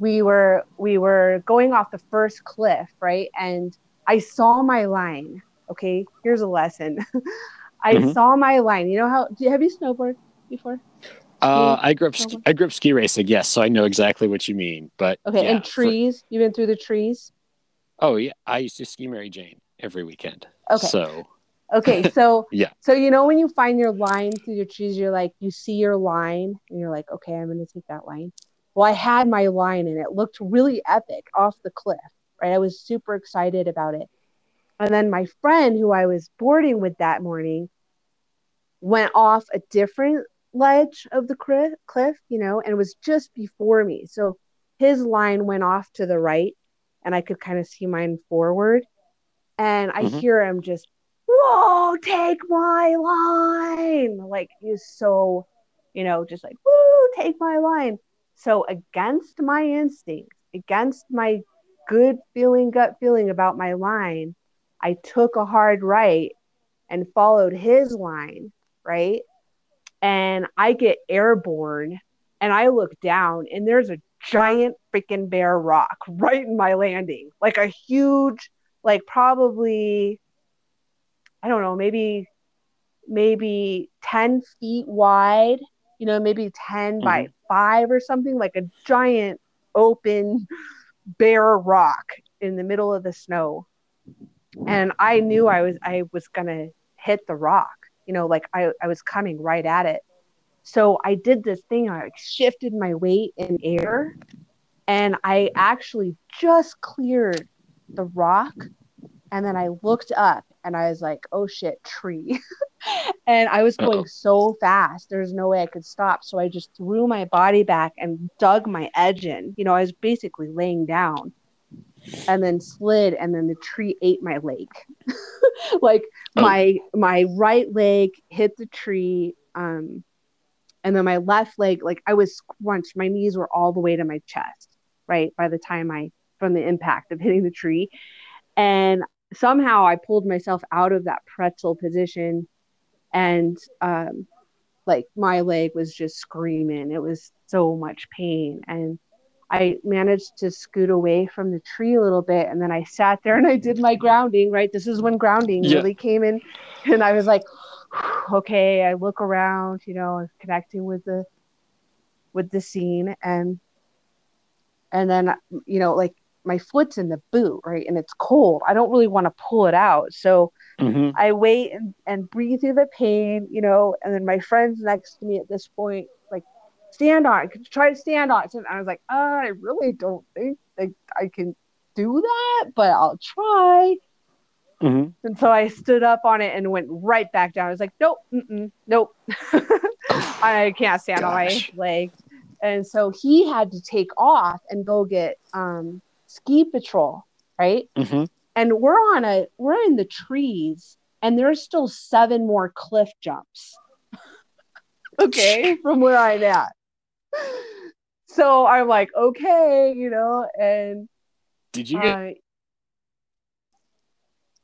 we were we were going off the first cliff, right? And I saw my line. Okay, here's a lesson. I mm-hmm. saw my line. You know how? Do you, have you snowboarded before? Uh, I grew up. Ski, I grew up ski racing. Yes, so I know exactly what you mean. But okay, yeah, and trees. For, You've been through the trees. Oh yeah, I used to ski Mary Jane every weekend. Okay. So. Okay, so yeah. So you know when you find your line through your trees, you're like you see your line, and you're like, okay, I'm going to take that line. Well, I had my line, and it looked really epic off the cliff. Right, I was super excited about it. And then my friend, who I was boarding with that morning, went off a different ledge of the cliff, you know, and it was just before me. So his line went off to the right, and I could kind of see mine forward. And I mm-hmm. hear him just, whoa, take my line. Like he's so, you know, just like, whoo, take my line. So against my instinct, against my good feeling, gut feeling about my line, I took a hard right and followed his line, right? and I get airborne and I look down and there's a giant freaking bare rock right in my landing. Like a huge, like probably, I don't know, maybe, maybe 10 feet wide, you know, maybe 10 mm-hmm. by five or something, like a giant open bare rock in the middle of the snow. And I knew I was, I was going to hit the rock you know, like I, I was coming right at it. So I did this thing, I like shifted my weight in air and I actually just cleared the rock. And then I looked up and I was like, oh shit, tree. and I was going Uh-oh. so fast, there's no way I could stop. So I just threw my body back and dug my edge in. You know, I was basically laying down and then slid and then the tree ate my leg like oh. my my right leg hit the tree um and then my left leg like i was scrunched my knees were all the way to my chest right by the time i from the impact of hitting the tree and somehow i pulled myself out of that pretzel position and um like my leg was just screaming it was so much pain and I managed to scoot away from the tree a little bit and then I sat there and I did my grounding, right? This is when grounding yeah. really came in and I was like, okay, I look around, you know, connecting with the with the scene and and then you know, like my foot's in the boot, right? And it's cold. I don't really want to pull it out. So mm-hmm. I wait and, and breathe through the pain, you know, and then my friend's next to me at this point like, stand on it. Try to stand on it. And I was like, uh, I really don't think that I can do that, but I'll try. Mm-hmm. And so I stood up on it and went right back down. I was like, nope, nope. I can't stand Gosh. on my leg. And so he had to take off and go get um, ski patrol, right? Mm-hmm. And we're on a, we're in the trees and there's still seven more cliff jumps. okay, from where I'm at so I'm like, okay, you know, and did you get? Uh,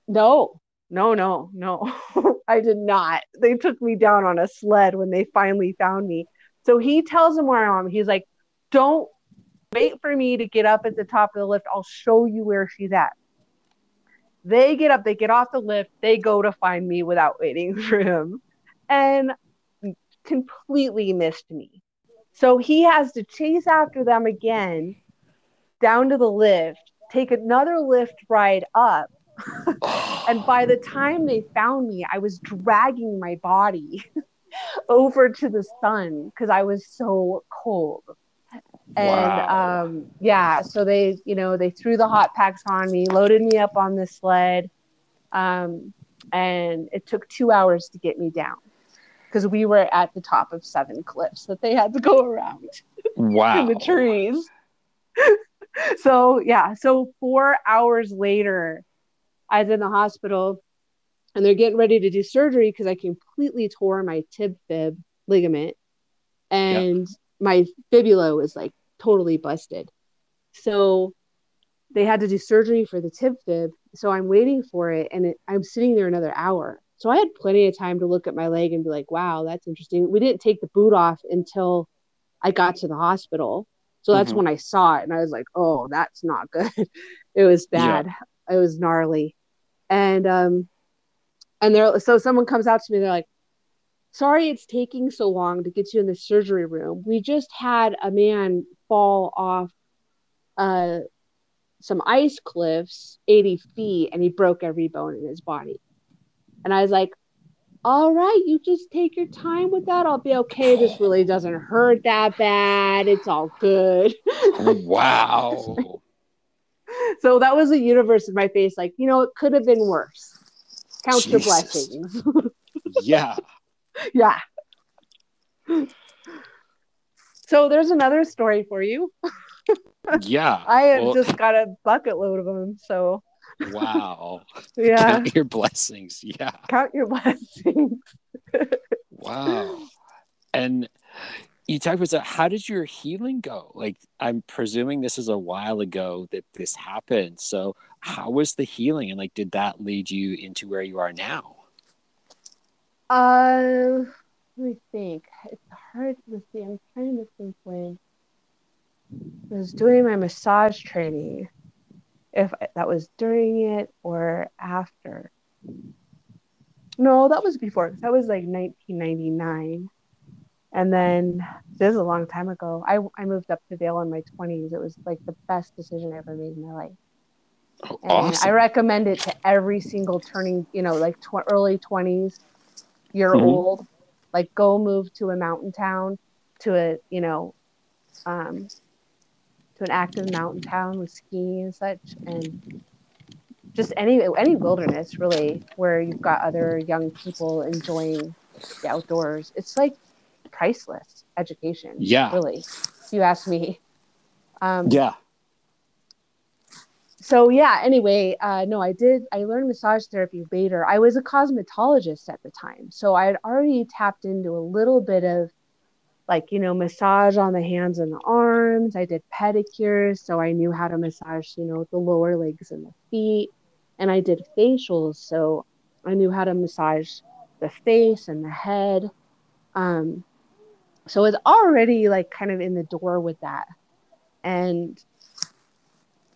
no, no, no, no. I did not. They took me down on a sled when they finally found me. So he tells him where I am. He's like, don't wait for me to get up at the top of the lift. I'll show you where she's at. They get up, they get off the lift, they go to find me without waiting for him. And completely missed me. So he has to chase after them again down to the lift, take another lift ride up. and by the time they found me, I was dragging my body. over to the sun because I was so cold. And Wow. um, yeah, so they, you know, they threw the hot packs on me, loaded me up on the sled, um, and it took two hours to get me down because we were at the top of seven cliffs that they had to go around Wow. in the trees. so yeah, so four hours later, I was in the hospital and they're getting ready to do surgery because I completely tore my tib fib ligament and my fibula was like totally busted. So they had to do surgery for the tib fib. So I'm waiting for it and it, I'm sitting there another hour. So I had plenty of time to look at my leg and be like, wow, that's interesting. We didn't take the boot off until I got to the hospital. So that's Mhm. when I saw it and I was like, oh, that's not good. it was Yeah. bad. It was gnarly. And um and they're so someone comes out to me, they're like, sorry it's taking so long to get you in the surgery room. We just had a man fall off uh some ice cliffs 80 feet and he broke every bone in his body. And I was like, all right, you just take your time with that. I'll be okay. This really doesn't hurt that bad. It's all good. Wow. so that was the universe in my face. Like, you know, it could have been worse. Count your blessings. yeah. yeah. So there's another story for you. Yeah. I have Well, just got a bucket load of them. So wow. yeah, Count your blessings. Yeah. count your blessings. Wow. And you talked about. How did your healing go? Like, I'm presuming this is a while ago that this happened. So, how was the healing? And, like, did that lead you into where you are now? Uh, let me think. It's hard to see. I'm trying to think when I was doing my massage training, if that was during it or after. No, that was before. That was like 1999. And then this is a long time ago. I, I moved up to Vail in my 20s. It was like the best decision I ever made in my life. Oh, And awesome. I recommend it to every single turning, you know, like tw- early 20s, year Mhm. old. Like, go move to a mountain town, to a, you know, um, to an active mountain town with skiing and such. And just any any wilderness, really, where you've got other young people enjoying the outdoors. It's like priceless education. Yeah. Really, if you ask me. Um, yeah. So yeah anyway uh, no i did i learned massage therapy later. I was a cosmetologist at the time so i had already tapped into a little bit of like you know massage on the hands and the arms. I did pedicures so i knew how to massage you know the lower legs and the feet. And i did facials so i knew how to massage the face and the head. Um so it's already like kind of in the door with that. And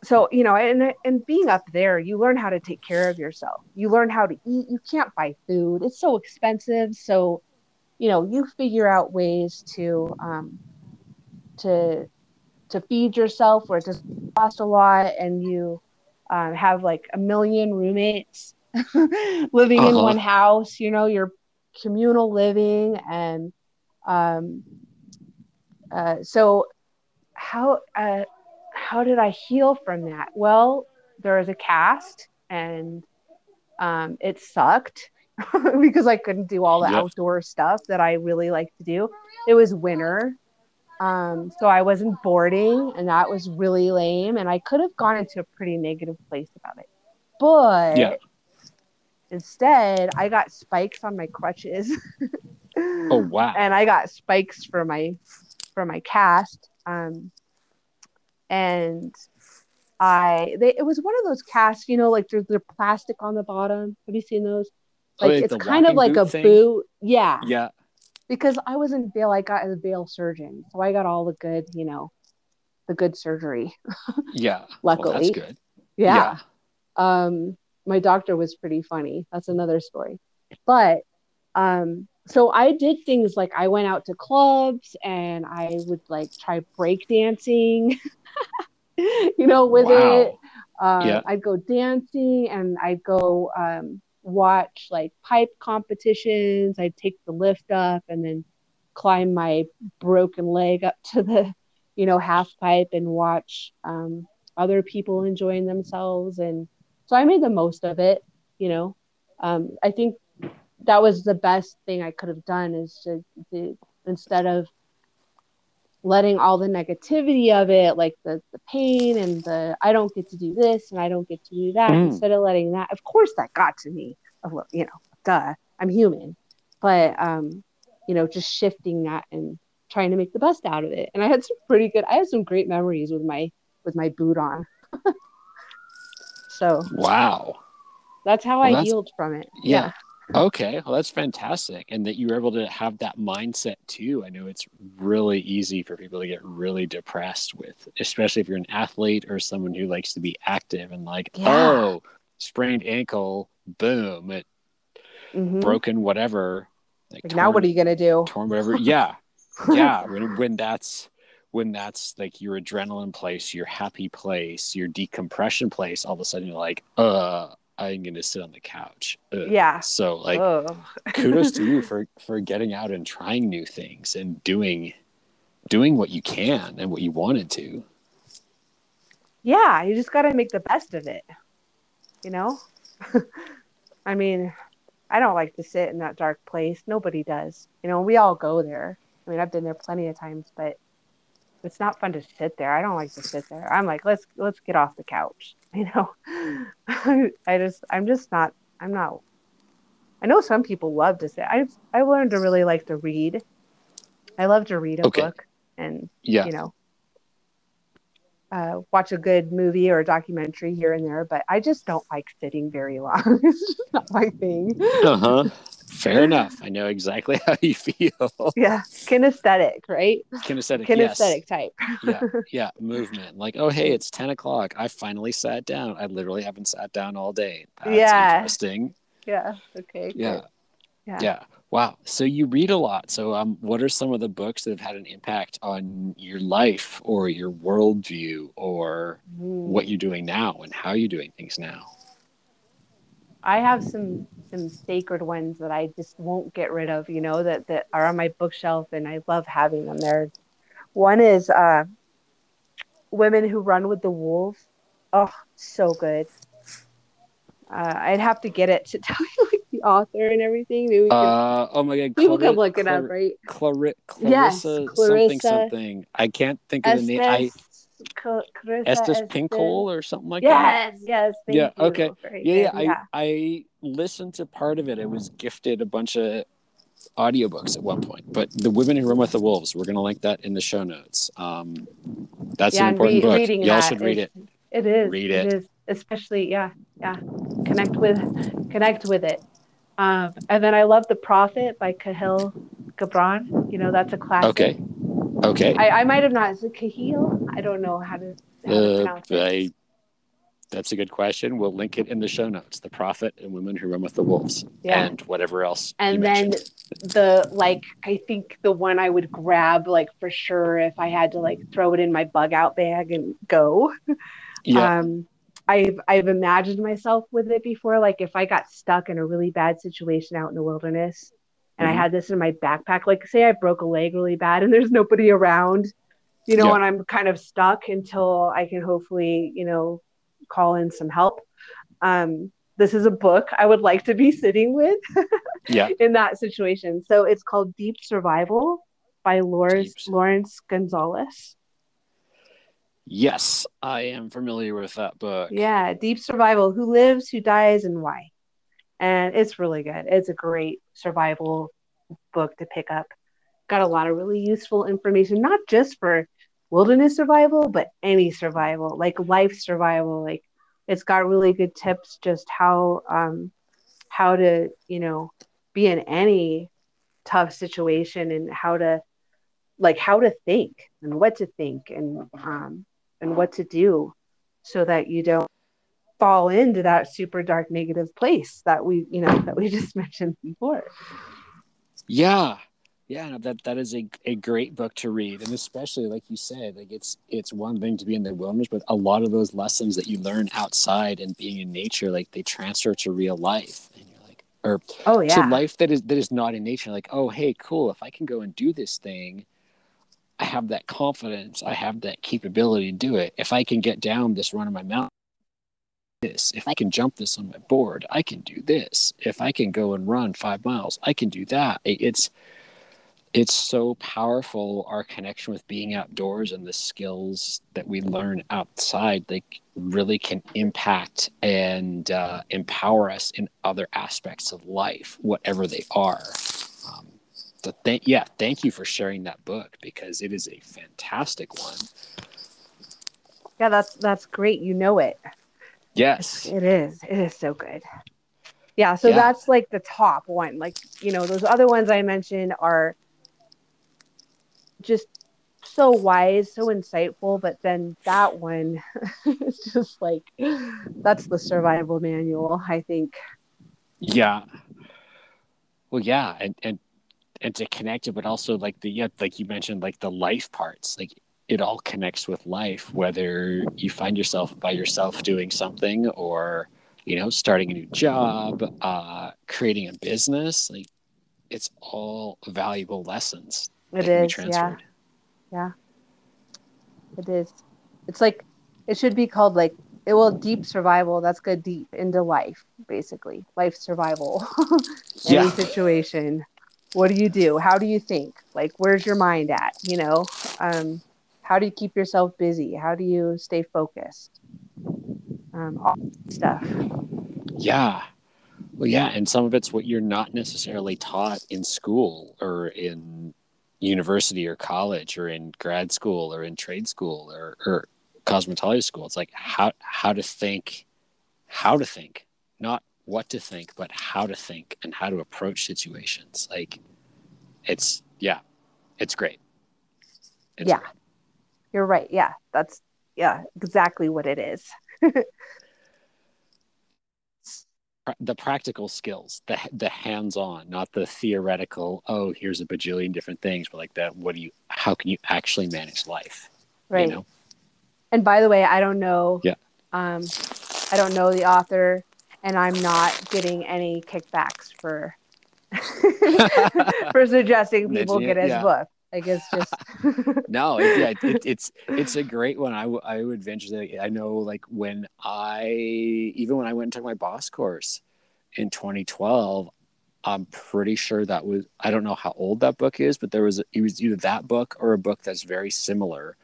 so you know and and being up there you learn how to take care of yourself. You learn how to eat. You can't buy food. It's so expensive. So you know you figure out ways to um to to feed yourself where it doesn't cost a lot and you um, have like a million roommates living in Uh-huh. one house you know you're communal living and um uh so how uh how did I heal from that? Well, there was a cast and um, it sucked because I couldn't do all the Yep. outdoor stuff that I really like to do. It was winter. Um, so I wasn't boarding and that was really lame. And I could have gone into a pretty negative place about it. But Yeah. instead, I got spikes on my crutches. Oh, wow. and I got spikes for my for my cast. Um, and I they it was one of those casts, you know, like there's the plastic on the bottom. Have you seen those? Oh, Like like it's the kind of like a boot thing? boot. Yeah. Yeah. Because I was in Vail, I got a Vail surgeon. So I got all the good, you know, the good surgery. Yeah. Well, Luckily. that's good. Yeah. Um, my doctor was pretty funny. That's another story. But um, so I did things like I went out to clubs and I would like try break dancing, you know, with Wow. it. Um, Yeah. I'd go dancing and I'd go um, watch like pipe competitions. I'd take the lift up and then climb my broken leg up to the, you know, half pipe and watch um, other people enjoying themselves. And so I made the most of it, you know. Um, I think that was the best thing I could have done is to, to instead of letting all the negativity of it, like the, the pain and the I don't get to do this and I don't get to do that, mm. instead of letting that, of course, that got to me. You know, duh, I'm human, but um, you know, just shifting that and trying to make the best out of it. And I had some pretty good, I had some great memories with my with my boot on. so wow, that's how well, I that's, healed from it. yeah. yeah okay well that's fantastic and that you were able to have that mindset too i know it's really easy for people to get really depressed with especially if you're an athlete or someone who likes to be active and like yeah. oh sprained ankle boom it mm-hmm. broken whatever like, like torn, now what are you gonna do torn whatever yeah yeah when, when that's when that's like your adrenaline place your happy place your decompression place all of a sudden you're like uh I'm gonna sit on the couch. Ugh. Yeah. So like, kudos to you for for getting out and trying new things and doing doing what you can and what you wanted to. Yeah, you just got to make the best of it. You know, I mean, I don't like to sit in that dark place. Nobody does. You know, we all go there. I mean, I've been there plenty of times, but it's not fun to sit there. I don't like to sit there. I'm like, let's let's get off the couch. You know, I just I'm just not I'm not. I know some people love to sit. I've I've learned to really like to read. I love to read a okay. book and yeah. you know uh, watch a good movie or a documentary here and there, but I just don't like sitting very long. it's just not my thing. Uh huh. Fair enough. I know exactly how you feel. Yeah. Kinesthetic, right? Kinesthetic. Kinesthetic yes. type. yeah. Yeah. Movement. Like, oh, hey, it's 10 o'clock. I finally sat down. I literally haven't sat down all day. That's yeah. interesting. Yeah. Okay. Yeah. yeah. Yeah. Wow. So you read a lot. So, um, what are some of the books that have had an impact on your life or your worldview or mm. what you're doing now and how you're doing things now? I have some some sacred ones that I just won't get rid of, you know, that that are on my bookshelf and I love having them there. One is uh Women Who Run with the Wolves. Oh, so good. Uh, I'd have to get it to tell you like the author and everything. Maybe uh, oh my god, people Clar- can look it Clar- up, right? Clar- Clarissa, yes, Clarissa something something. I can't think of the name. I Clarissa Estes Pinkola or something like yes, that. Yes, yes. yeah. Okay. Yeah, yeah, yeah. I I listened to part of it. I was gifted a bunch of audiobooks at one point. But The Women Who Run with the Wolves, we're going to link that in the show notes. Um, that's yeah, an important re- book. Y'all should read it. It is. Read it. It is. Especially, yeah, yeah. Connect with, connect with it. Um, and then I love The Prophet by Cahill Gibran. You know, that's a classic. Okay. Okay. I, I might have not. Is it Kahil? I don't know how to, how to uh, pronounce it. I, that's a good question. We'll link it in the show notes. The Prophet and Women Who Run with the Wolves. Yeah. And whatever else. And then mentioned. the like I think the one I would grab like for sure if I had to like throw it in my bug out bag and go. Yeah. Um I've I've imagined myself with it before. Like if I got stuck in a really bad situation out in the wilderness and mm-hmm. I had this in my backpack, like say I broke a leg really bad and there's nobody around, you know, yeah. and I'm kind of stuck until I can hopefully, you know, call in some help. Um, this is a book I would like to be sitting with yeah. in that situation. So it's called Deep Survival by Lawrence, Laurence Gonzales. Yes, I am familiar with that book. Yeah, Deep Survival Who Lives, Who Dies, and Why. And it's really good. It's a great survival book to pick up. Got a lot of really useful information, not just for wilderness survival, but any survival, like life survival. Like it's got really good tips just how um how to, you know, be in any tough situation and how to like how to think and what to think and um and what to do so that you don't fall into that super dark negative place that we you know that we just mentioned before. Yeah. Yeah no, that that is a, a great book to read. And especially like you said like it's it's one thing to be in the wilderness but a lot of those lessons that you learn outside and being in nature like they transfer to real life. And you're like or Oh yeah. to life that is that is not in nature. Like oh hey cool. If i can go and do this thing i have that confidence. I have that capability to do it. If i can get down this run of my mountain this. If i can jump this on my board i can do this. If i can go and run five miles i can do that. It's it's so powerful our connection with being outdoors and the skills that we learn outside like really can impact and uh, empower us in other aspects of life whatever they are. Um, so thank yeah thank you for sharing that book because it is a fantastic one. Yeah, that's that's great. You know it. Yes It is. It is so good. Yeah, so Yeah. that's like the top one. Like, you know, those other ones I mentioned are just so wise, so insightful, but then that one is just like that's the survival manual, I think. yeah well yeah and and and to connect it but also like the yeah like you mentioned like the life parts like it all connects with life whether you find yourself by yourself doing something or you know starting a new job uh creating a business like it's all valuable lessons It is, that can be is, yeah. It is. It's like it should be called like it will deep survival. That's good deep into life, basically. Life survival. Any yeah situation. What do you do? How do you think? Like where's your mind at? You know? Um, how do you keep yourself busy? How do you stay focused? Um, all stuff. Yeah. Well, yeah, and some of it's what you're not necessarily taught in school or in university or college or in grad school or in trade school or, or cosmetology school. It's like how how to think, how to think, not what to think, but how to think and how to approach situations. Like it's yeah, it's great. It's Yeah. great. You're right. Yeah, that's yeah, exactly what it is. the practical skills, the the hands on, not the theoretical. Oh, here's a bajillion different things, but like that. What do you? How can you actually manage life? Right. You know? And by the way, I don't know. Yeah. Um, I don't know the author, and I'm not getting any kickbacks for for suggesting people get his yeah. book. Like it's just no, it, yeah, it, it's it's a great one. I, w- I would venture to. I know, like when I even when I went and took my boss course in 2012, I'm pretty sure that was. I don't know how old that book is, but there was it was either that book or a book that's very similar.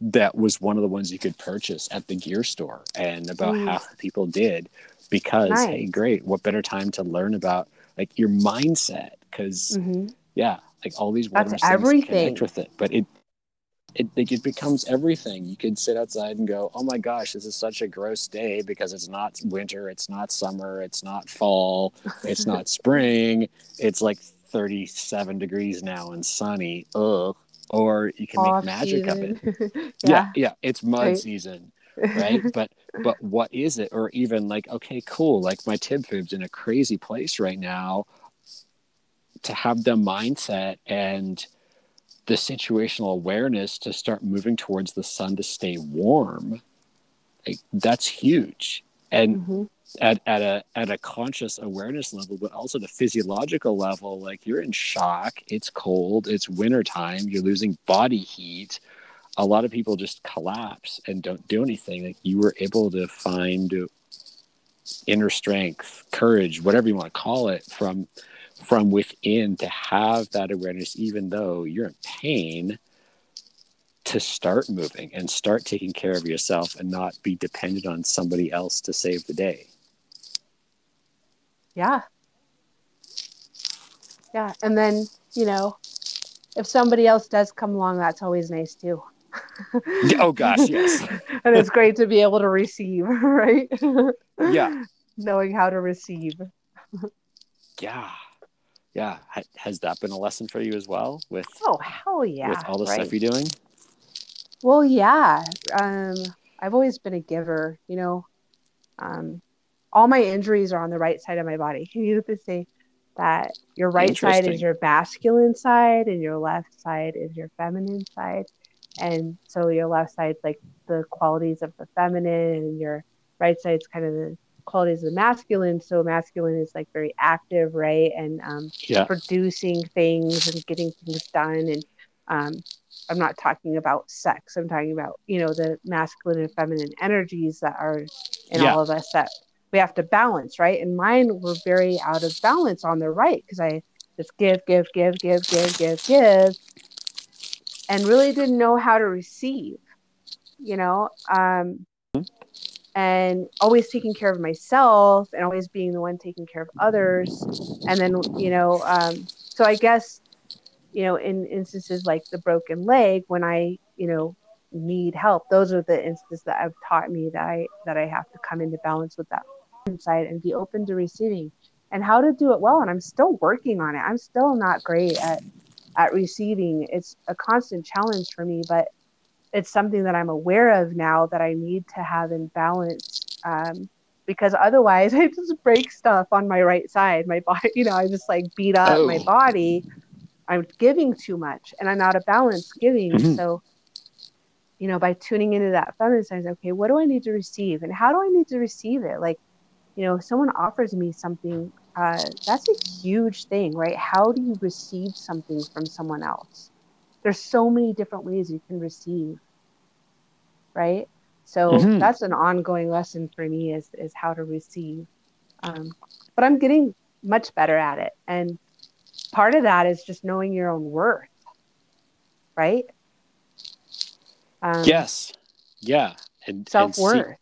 That was one of the ones you could purchase at the gear store, and about Mm. half the people did because hey, great! What better time to learn about like your mindset? Because Mhm. yeah like all these That's things everything. connect with it but it it like, it becomes everything you could sit outside and go oh my gosh this is such a gross day because it's not winter it's not summer it's not fall it's not spring it's like 37 degrees now and sunny ugh or you can make Off magic of it season. yeah yeah it's mud Right. season right but but what is it or even like okay cool like my tib fib's in a crazy place right now to have the mindset and the situational awareness to start moving towards the sun to stay warm like that's huge and Mhm. at, at a at a conscious awareness level but also the physiological level like you're in shock it's cold it's winter time you're losing body heat a lot of people just collapse and don't do anything like you were able to find inner strength courage whatever you want to call it from from within to have that awareness even though you're in pain to start moving and start taking care of yourself and not be dependent on somebody else to save the day Yeah. Yeah. And then, you know, if somebody else does come along, that's always nice too. oh gosh yes and it's great to be able to receive, right? yeah Knowing how to receive. yeah yeah has that been a lesson for you as well with Oh, hell yeah. with all the right. stuff you're doing Well, yeah. Um, I've always been a giver, you know. Um, all my injuries are on the right side of my body. Can you say that your right side is your masculine side and your left side is your feminine side. And so your left side's like the qualities of the feminine and your right side's kind of the qualities of the masculine. So masculine is like very active, right? And um, Yeah. producing things and getting things done. And um, I'm not talking about sex. I'm talking about, you know, the masculine and feminine energies that are in Yeah. all of us that we have to balance, right? And mine were very out of balance on the right because I just give, give, give, give, give, give, give, and really didn't know how to receive, you know, um, and always taking care of myself and always being the one taking care of others. And then, you know, um, so I guess, you know, in instances like the broken leg, when I, you know, need help, those are the instances that have taught me that I that I have to come into balance with that inside and be open to receiving and how to do it well. And I'm still working on it. I'm still not great at at receiving. It's a constant challenge for me, but it's something that I'm aware of now that I need to have in balance. Um, because otherwise I just break stuff on my right side. My body, you know, I just like beat up my Oh. body. I'm giving too much and I'm out of balance giving. Mhm. So, you know, by tuning into that feminine side, okay, what do I need to receive and how do I need to receive it? Like, you know, if someone offers me something, uh, that's a huge thing, right? How do you receive something from someone else? There's so many different ways you can receive, right? So Mhm. that's an ongoing lesson for me is is how to receive. Um, but I'm getting much better at it, and part of that is just knowing your own worth, right? Um, yes. Yeah. And self worth.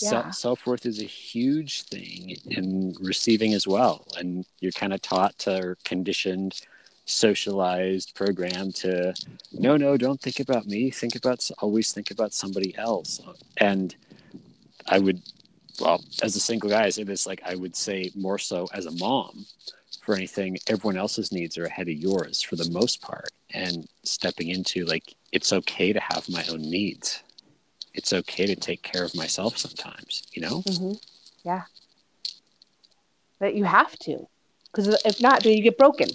Yeah. Self worth is a huge thing in receiving as well, and you're kind of taught to or conditioned, socialized, program to, no, no, don't think about me. Think about always think about somebody else. And I would, well, as a single guy, I say this like I would say more so as a mom. For anything, everyone else's needs are ahead of yours for the most part, and stepping into like it's okay to have my own needs it's okay to take care of myself sometimes, you know? hmm Yeah. But you have to, because if not, then you get broken.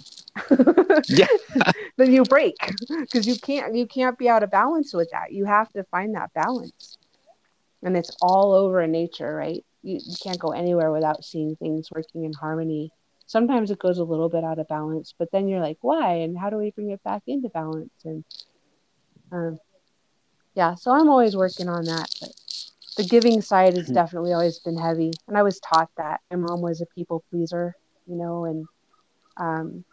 Yeah. then you break because you can't you can't be out of balance with that. You have to find that balance, and it's all over in nature, right? You, you can't go anywhere without seeing things working in harmony. Sometimes it goes a little bit out of balance, but then you're like, why? And how do we bring it back into balance? And um, yeah, so I'm always working on that. But the giving side has Mhm. definitely always been heavy, and I was taught that. My mom was a people pleaser, you know, and um,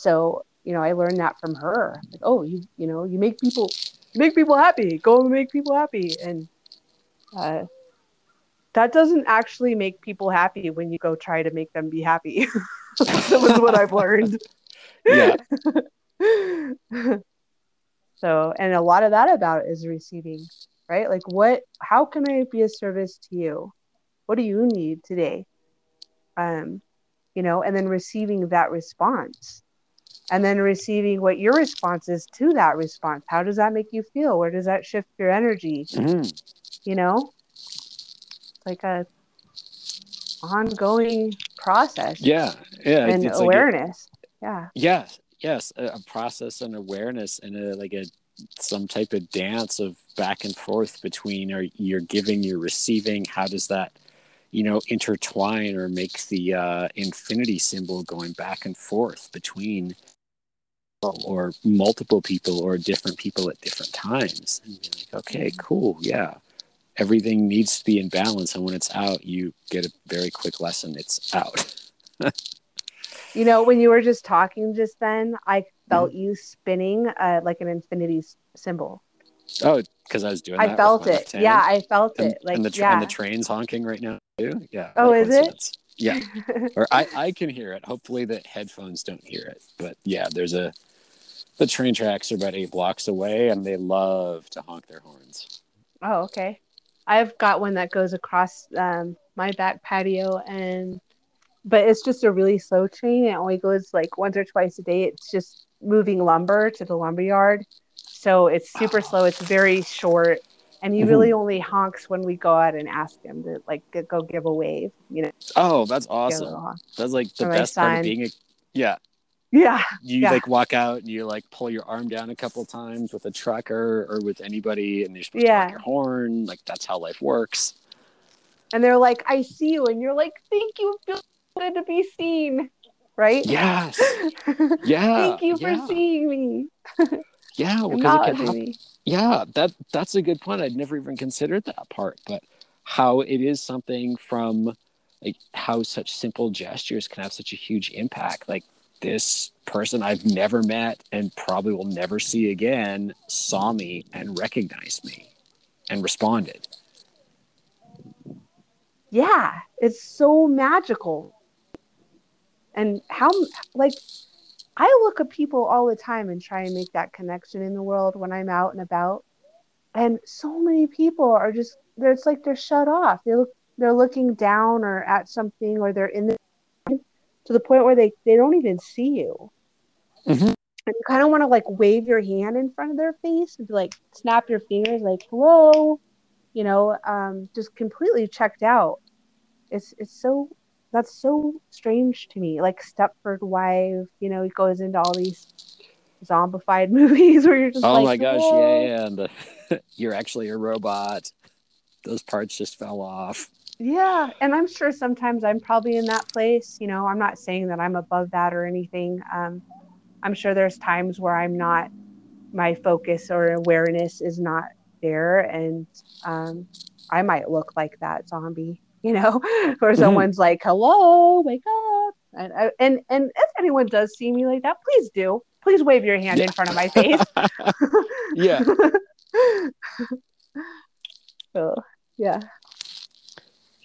so you know, I learned that from her. Like, oh, you you know, you make people make people happy. Go and make people happy, and uh, that doesn't actually make people happy when you go try to make them be happy. that was what I've learned. Yeah. so, and a lot of that about is receiving, right? Like, what, how can I be a service to you? What do you need today? Um, you know, and then receiving that response and then receiving what your response is to that response. How does that make you feel? Where does that shift your energy? Mhm. You know, it's like a ongoing process Yeah. Yeah. and it's like a- awareness. yeah. yes. Yes. A, a process and awareness and a, like a, some type of dance of back and forth between or you're giving, you're receiving. How does that, you know, intertwine or make the uh, infinity symbol going back and forth between or multiple people or different people at different times. And be like okay cool yeah. Everything needs to be in balance. And when it's out you get a very quick lesson it's out. You know, when you were just talking just then, I felt you spinning uh, like an infinity symbol. oh because i was doing I felt it. Yeah, I felt and, it. Like, and the tra- yeah. and the train's honking right now too? Yeah Oh, is it? yeah. Or I, I can hear it. Hopefully the headphones don't hear it. But yeah there's a the train tracks are about eight blocks away and they love to honk their horns oh, okay. I've got one that goes across um, my back patio, and but it's just a really slow train. It only goes like once or twice a day. It's just moving lumber to the lumber yard, so it's super slow. It's very short, and he Mhm. really only honks when we go out and ask him to like go give a wave. You know, oh that's awesome. That's like the best part of being a yeah. Yeah, You Yeah. like walk out and you like pull your arm down a couple times with a trucker or with anybody and you're supposed to Yeah. honk your horn. Like that's how life works. and they're like, "I see you," and you're like, "Thank you, good to be seen." Right? Yes. Yeah. Thank you for seeing me. Yeah, because it can Acknowledging happen. me. Yeah, that that's a good point. I'd never even considered that part, but how it is something from like how such simple gestures can have such a huge impact. Like this person I've never met and probably will never see again saw me and recognized me and responded. yeah it's so magical. And how like i look at people all the time and try and make that connection in the world when i'm out and about. And so many people are just they're it's like they're shut off. They look they're looking down or at something or they're in the to the point where they they don't even see you Mhm. and you kind of want to like wave your hand in front of their face and be like snap your fingers like hello you know um just completely checked out it's it's so that's so strange to me like stepford wife you know he goes into all these zombified movies where you're just Oh like my gosh, "Whoa." yeah, yeah. And the, you're actually a robot. Those parts just fell off. Yeah, and I'm sure sometimes I'm probably in that place. You know, I'm not saying that I'm above that or anything. Um, I'm sure there's times where I'm not, my focus or awareness is not there, and um, I might look like that zombie. You know, where someone's like, "Hello, wake up," and I- and and if anyone does see me like that, please do. Please wave your hand in front of my face. Yeah. so, yeah.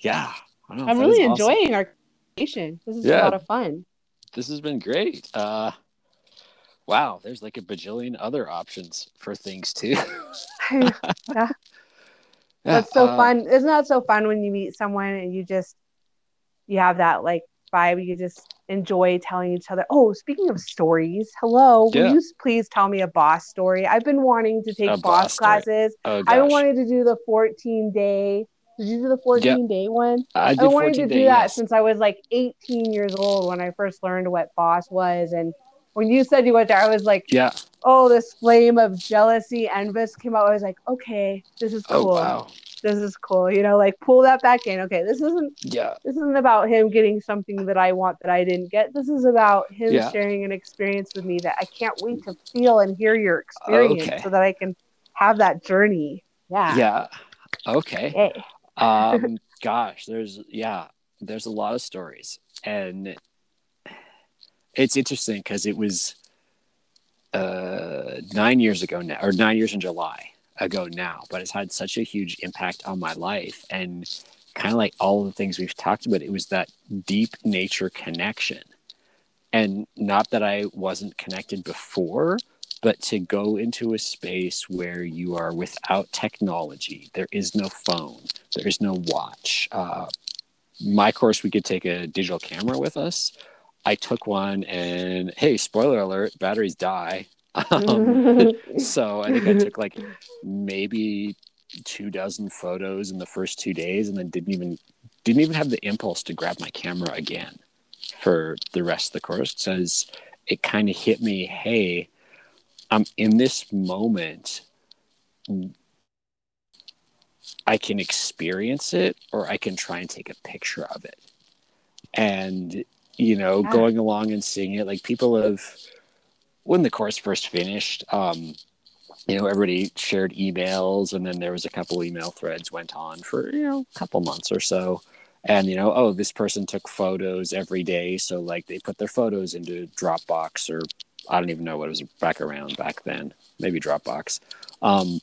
Yeah. I I'm really is awesome. enjoying our conversation. This is a lot of fun. This has been great. Uh, wow, there's like a bajillion other options for things too. yeah, that's so uh, fun. Isn't that so fun when you meet someone and you just you have that like vibe? You just enjoy telling each other. Oh, speaking of stories, hello. Yeah. Will you please tell me a boss story? I've been wanting to take A boss, boss classes. Oh I've been wanting to do the 14 day. Did you do the 14 day one? I I wanted to 14 do that since I was like 18 years old when I first learned what boss was. And when you said you went there, I was like, Yeah. oh, this flame of jealousy, envious came out. I was like, okay, this is Oh cool. wow. This is cool. You know, like pull that back in. Okay, this isn't Yeah. this isn't about him getting something that I want that I didn't get. This is about him Yeah. sharing an experience with me that I can't wait to feel and hear your experience Okay. so that I can have that journey. Yeah. Yeah. Okay. Yay. Um gosh there's yeah there's a lot of stories. And it's interesting because it was uh nine years ago now or nine years in july ago now but it's had such a huge impact on my life. And kind of like all the things we've talked about it was that deep nature connection. And not that i wasn't connected before but to go into a space where you are without technology there is no phone there is no watch. Uh, my course we could take a digital camera with us. I took one and hey spoiler alert batteries die. Um, so i think i took like maybe two dozen photos in the first two days and then didn't even didn't even have the impulse to grab my camera again for the rest of the course because it kind of hit me hey i'm in this moment i can experience it or i can try and take a picture of it. And you know Yeah. going along and seeing it like people have when the course first finished um you know everybody shared emails and then there was a couple email threads went on for you know a couple months or so. And you know oh this person took photos every day. So like they put their photos into dropbox or i don't even know what it was back around back then. Maybe dropbox. Um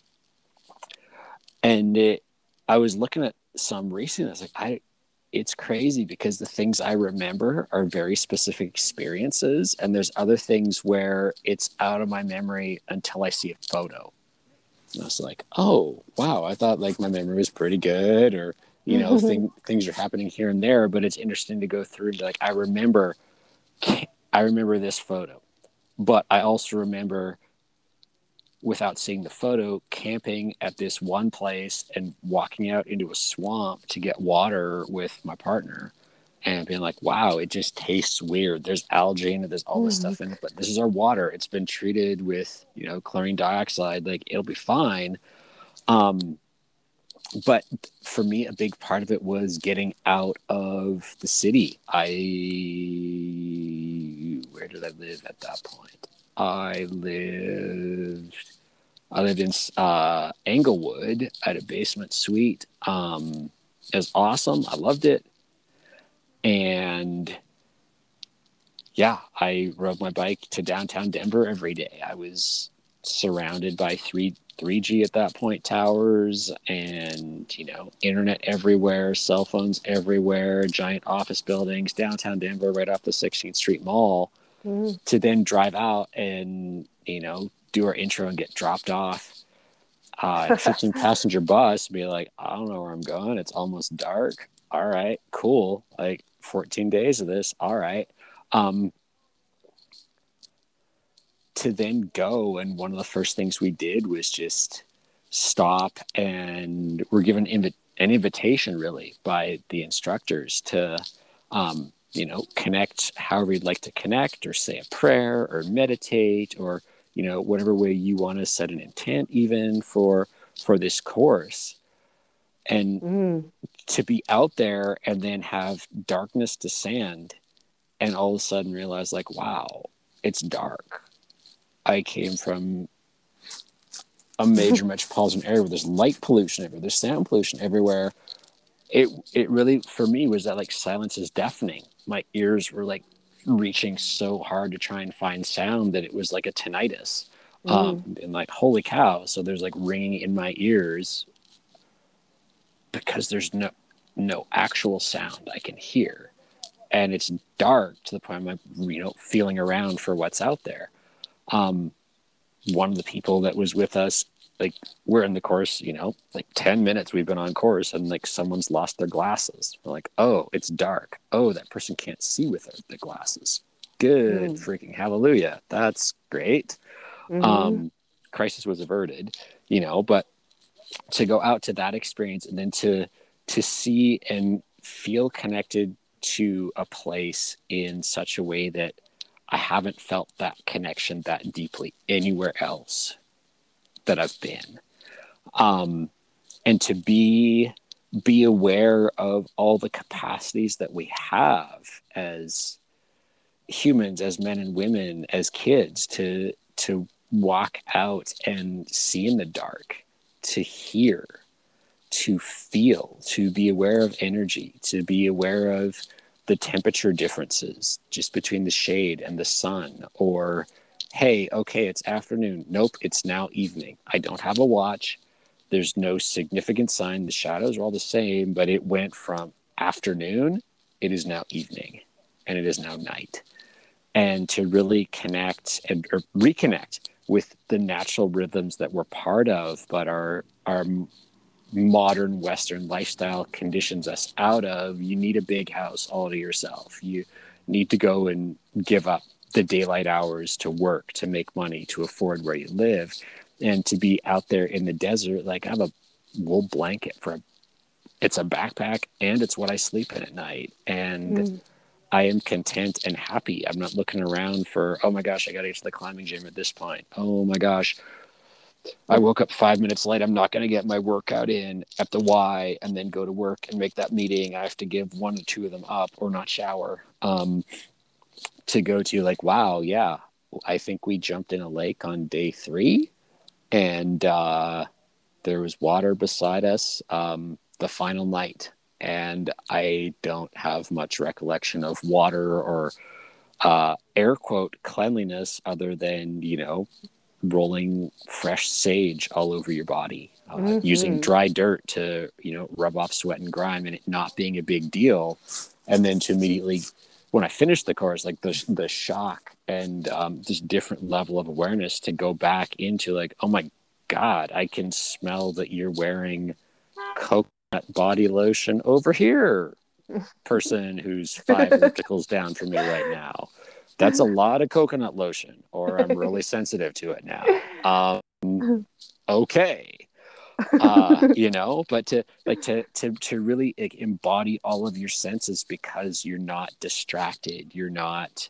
and it, i was looking at some recently. I was like i it's crazy because the things i remember are very specific experiences and there's other things where it's out of my memory until i see a photo. And i was like oh wow i thought like my memory was pretty good or you know thing, things are happening here and there but it's interesting to go through and be like i remember i remember this photo but i also remember without seeing the photo camping at this one place and walking out into a swamp to get water with my partner and being like wow it just tastes weird. There's algae in it. There's all this stuff in it but this is our water. It's been treated with you know chlorine dioxide. Like it'll be fine. Um but for me, a big part of it was getting out of the city. I where did I live at that point? I lived I lived in uh, Englewood at a basement suite. Um, it was awesome. I loved it, and yeah, I rode my bike to downtown Denver every day. I was surrounded by three 3G at that point towers and you know internet everywhere, cell phones everywhere, giant office buildings downtown Denver right off the 16th Street Mall. Mm. To then drive out and you know do our intro and get dropped off. Uh, 15 passenger bus, be like, I don't know where I'm going. It's almost dark. All right, cool. Like 14 days of this. All right. Um, to then go and one of the first things we did was just stop and we're given an invitation really by the instructors to um, you know connect however you'd like to connect or say a prayer or meditate or you know whatever way you want to set an intent even for for this course and mm. to be out there and then have darkness descend and all of a sudden realize like wow it's dark I came from a major metropolitan area where there's light pollution everywhere, there's sound pollution everywhere. It it really for me was that like silence is deafening. My ears were like reaching so hard to try and find sound that it was like a tinnitus. Mm. Um, and like holy cow! So there's like ringing in my ears because there's no no actual sound I can hear, and it's dark to the point I'm you know feeling around for what's out there um, one of the people that was with us like we're in the course you know like 10 minutes we've been on course and like someone's lost their glasses. We're like oh it's dark. Oh that person can't see with the glasses. Good mm. freaking hallelujah. That's great. Mm-hmm. um crisis was averted you know but to go out to that experience and then to to see and feel connected to a place in such a way that I haven't felt that connection that deeply anywhere else that I've been. Um, and to be be aware of all the capacities that we have as humans as men and women as kids to to walk out and see in the dark to hear to feel to be aware of energy to be aware of the temperature differences just between the shade and the sun or hey okay it's afternoon. Nope it's now evening. I don't have a watch. There's no significant sign. The shadows are all the same but it went from afternoon it is now evening and it is now night. And to really connect and or reconnect with the natural rhythms that we're part of but our are modern Western lifestyle conditions us out of, you need a big house all to yourself. You need to go and give up the daylight hours to work, to make money, to afford where you live, and to be out there in the desert. Like I have a wool blanket for a, it's a backpack and it's what I sleep in at night. And mm. I am content and happy. I'm not looking around for, oh my gosh, I got to get to the climbing gym at this point. Oh my gosh, I woke up five minutes late. I'm not going to get my workout in at the Y and then go to work and make that meeting. I have to give one or two of them up or not shower um, to go to like, wow, yeah, I think we jumped in a lake on day three and uh, there was water beside us um, the final night. And I don't have much recollection of water or uh, air quote cleanliness other than, you know, rolling fresh sage all over your body, uh, mm-hmm. using dry dirt to you know rub off sweat and grime, and it not being a big deal, and then to immediately when I finished the course, like the the shock and um, this different level of awareness to go back into like, oh my god, I can smell that you're wearing coconut body lotion over here, person who's five ellipticals down from me right now that's a lot of coconut lotion, or I'm really sensitive to it now. Um, okay. Uh, you know, but to like to to to really like, embody all of your senses because you're not distracted. You're not.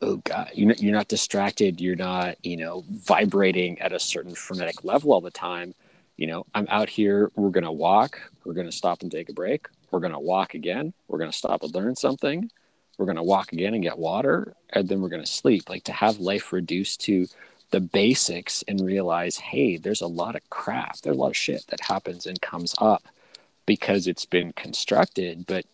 Oh God, you're you're not distracted. You're not, you know, vibrating at a certain frenetic level all the time. You know, I'm out here, we're going to walk, we're going to stop and take a break, we're going to walk again, we're going to stop and learn something, we're going to walk again and get water, and then we're going to sleep. Like to have life reduced to the basics and realize, hey, there's a lot of crap, there's a lot of shit that happens and comes up because it's been constructed, but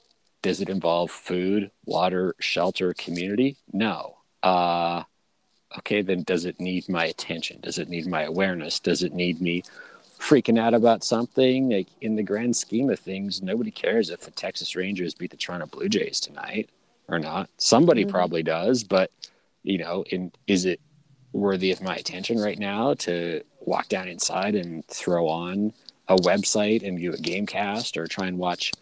does it involve food, water, shelter, community? No. Uh, okay, then does it need my attention? Does it need my awareness? Does it need me freaking out about something? Like in the grand scheme of things, nobody cares if the Texas Rangers beat the Toronto Blue Jays tonight or not. Somebody mm-hmm. probably does, but you know, in is it worthy of my attention right now to walk down inside and throw on a website and view a game cast or try and watch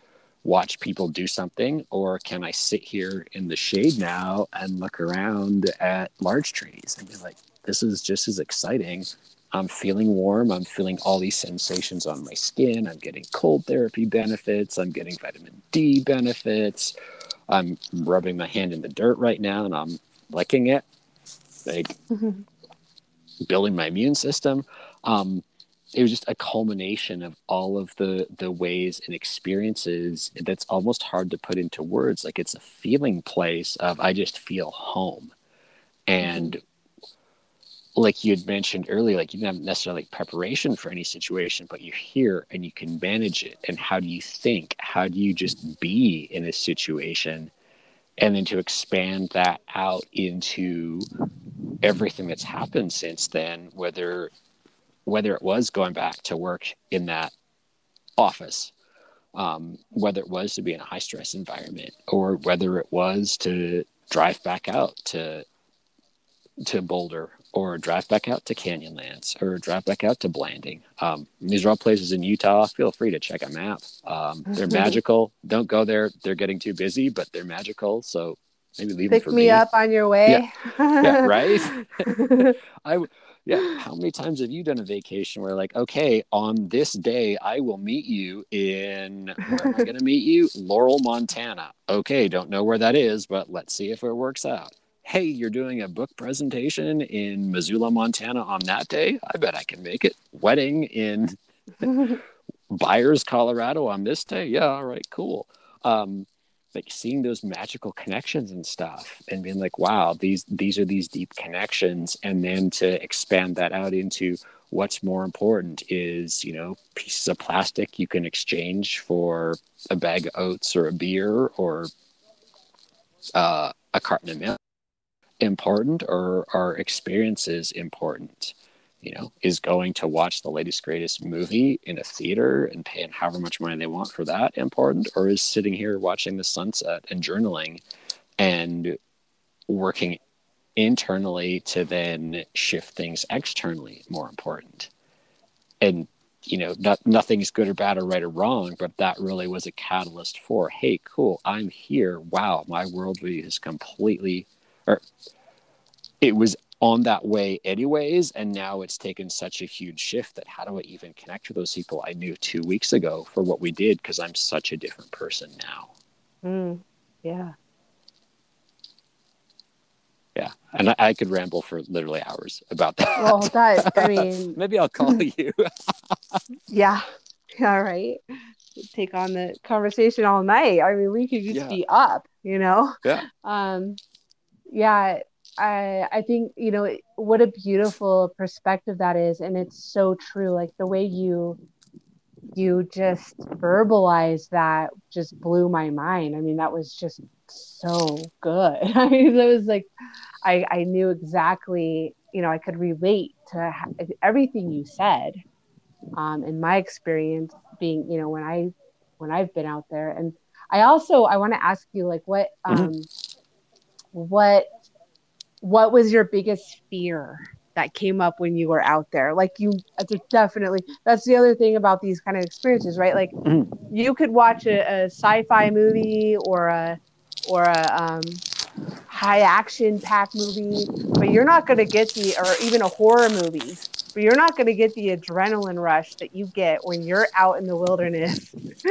watch people do something? Or can i sit here in the shade now and look around at large trees and be like this is just as exciting. I'm feeling warm. I'm feeling all these sensations on my skin. I'm getting cold therapy benefits. I'm getting vitamin d benefits. I'm rubbing my hand in the dirt right now and i'm licking it like mm-hmm. building my immune system. Um, it was just a culmination of all of the the ways and experiences that's almost hard to put into words. Like it's a feeling place of i just feel home. And mm-hmm. like you had mentioned earlier like you didn't have necessarily preparation for any situation but you're here and you can manage it. And how do you think? How do you just be in a situation? And then to expand that out into everything that's happened since then whether whether it was going back to work in that office, um, whether it was to be in a high stress environment, or whether it was to drive back out to to Boulder, or drive back out to Canyonlands, or drive back out to Blanding. Um, these are all places in Utah. Feel free to check a map. Um, they're magical. Don't go there; they're getting too busy, but they're magical. So maybe leave Pick them for me, me up on your way. Yeah, yeah right. I yeah how many times have you done a vacation where like okay on this day i will meet you in where am i going to meet you? Laurel montana. Okay don't know where that is but let's see if it works out. Hey you're doing a book presentation in missoula montana on that day? I bet i can make it. Wedding in byers colorado on this day? Yeah all right cool. Um, like seeing those magical connections and stuff and being like wow these these are these deep connections. And then to expand that out into what's more important is you know pieces of plastic you can exchange for a bag of oats or a beer or uh, a carton of milk. Important or are experiences important you know, is going to watch the latest greatest movie in a theater and paying however much money they want for that important, or is sitting here watching the sunset and journaling and working internally to then shift things externally more important. And you know, not, nothing's good or bad or right or wrong, but that really was a catalyst for, hey, cool, I'm here. Wow, my worldview is completely, or it was on that way anyways and now it's taken such a huge shift that how do i even connect with those people? I knew two weeks ago for what we did because i'm such a different person now. Mm, yeah. Yeah and I, I, could ramble for literally hours about that. Well that i mean maybe i'll call you. Yeah all right. Take on the conversation all night. I mean we could just yeah. be up you know? Yeah. Um yeah I I think you know what a beautiful perspective that is, and it's so true. Like the way you you just verbalize that just blew my mind. I mean, that was just so good. I mean, it was like I I knew exactly. You know, I could relate to everything you said. Um, in my experience, being you know when I when I've been out there, and I also I want to ask you like what mm-hmm. um mm-hmm. what what was your biggest fear that came up when you were out there like you definitely that's the other thing about these kind of experiences right like mm-hmm. you could watch a, a, sci-fi movie or a or a um, high action pack movie but you're not going to get the or even a horror movie but you're not going to get the adrenaline rush that you get when you're out in the wilderness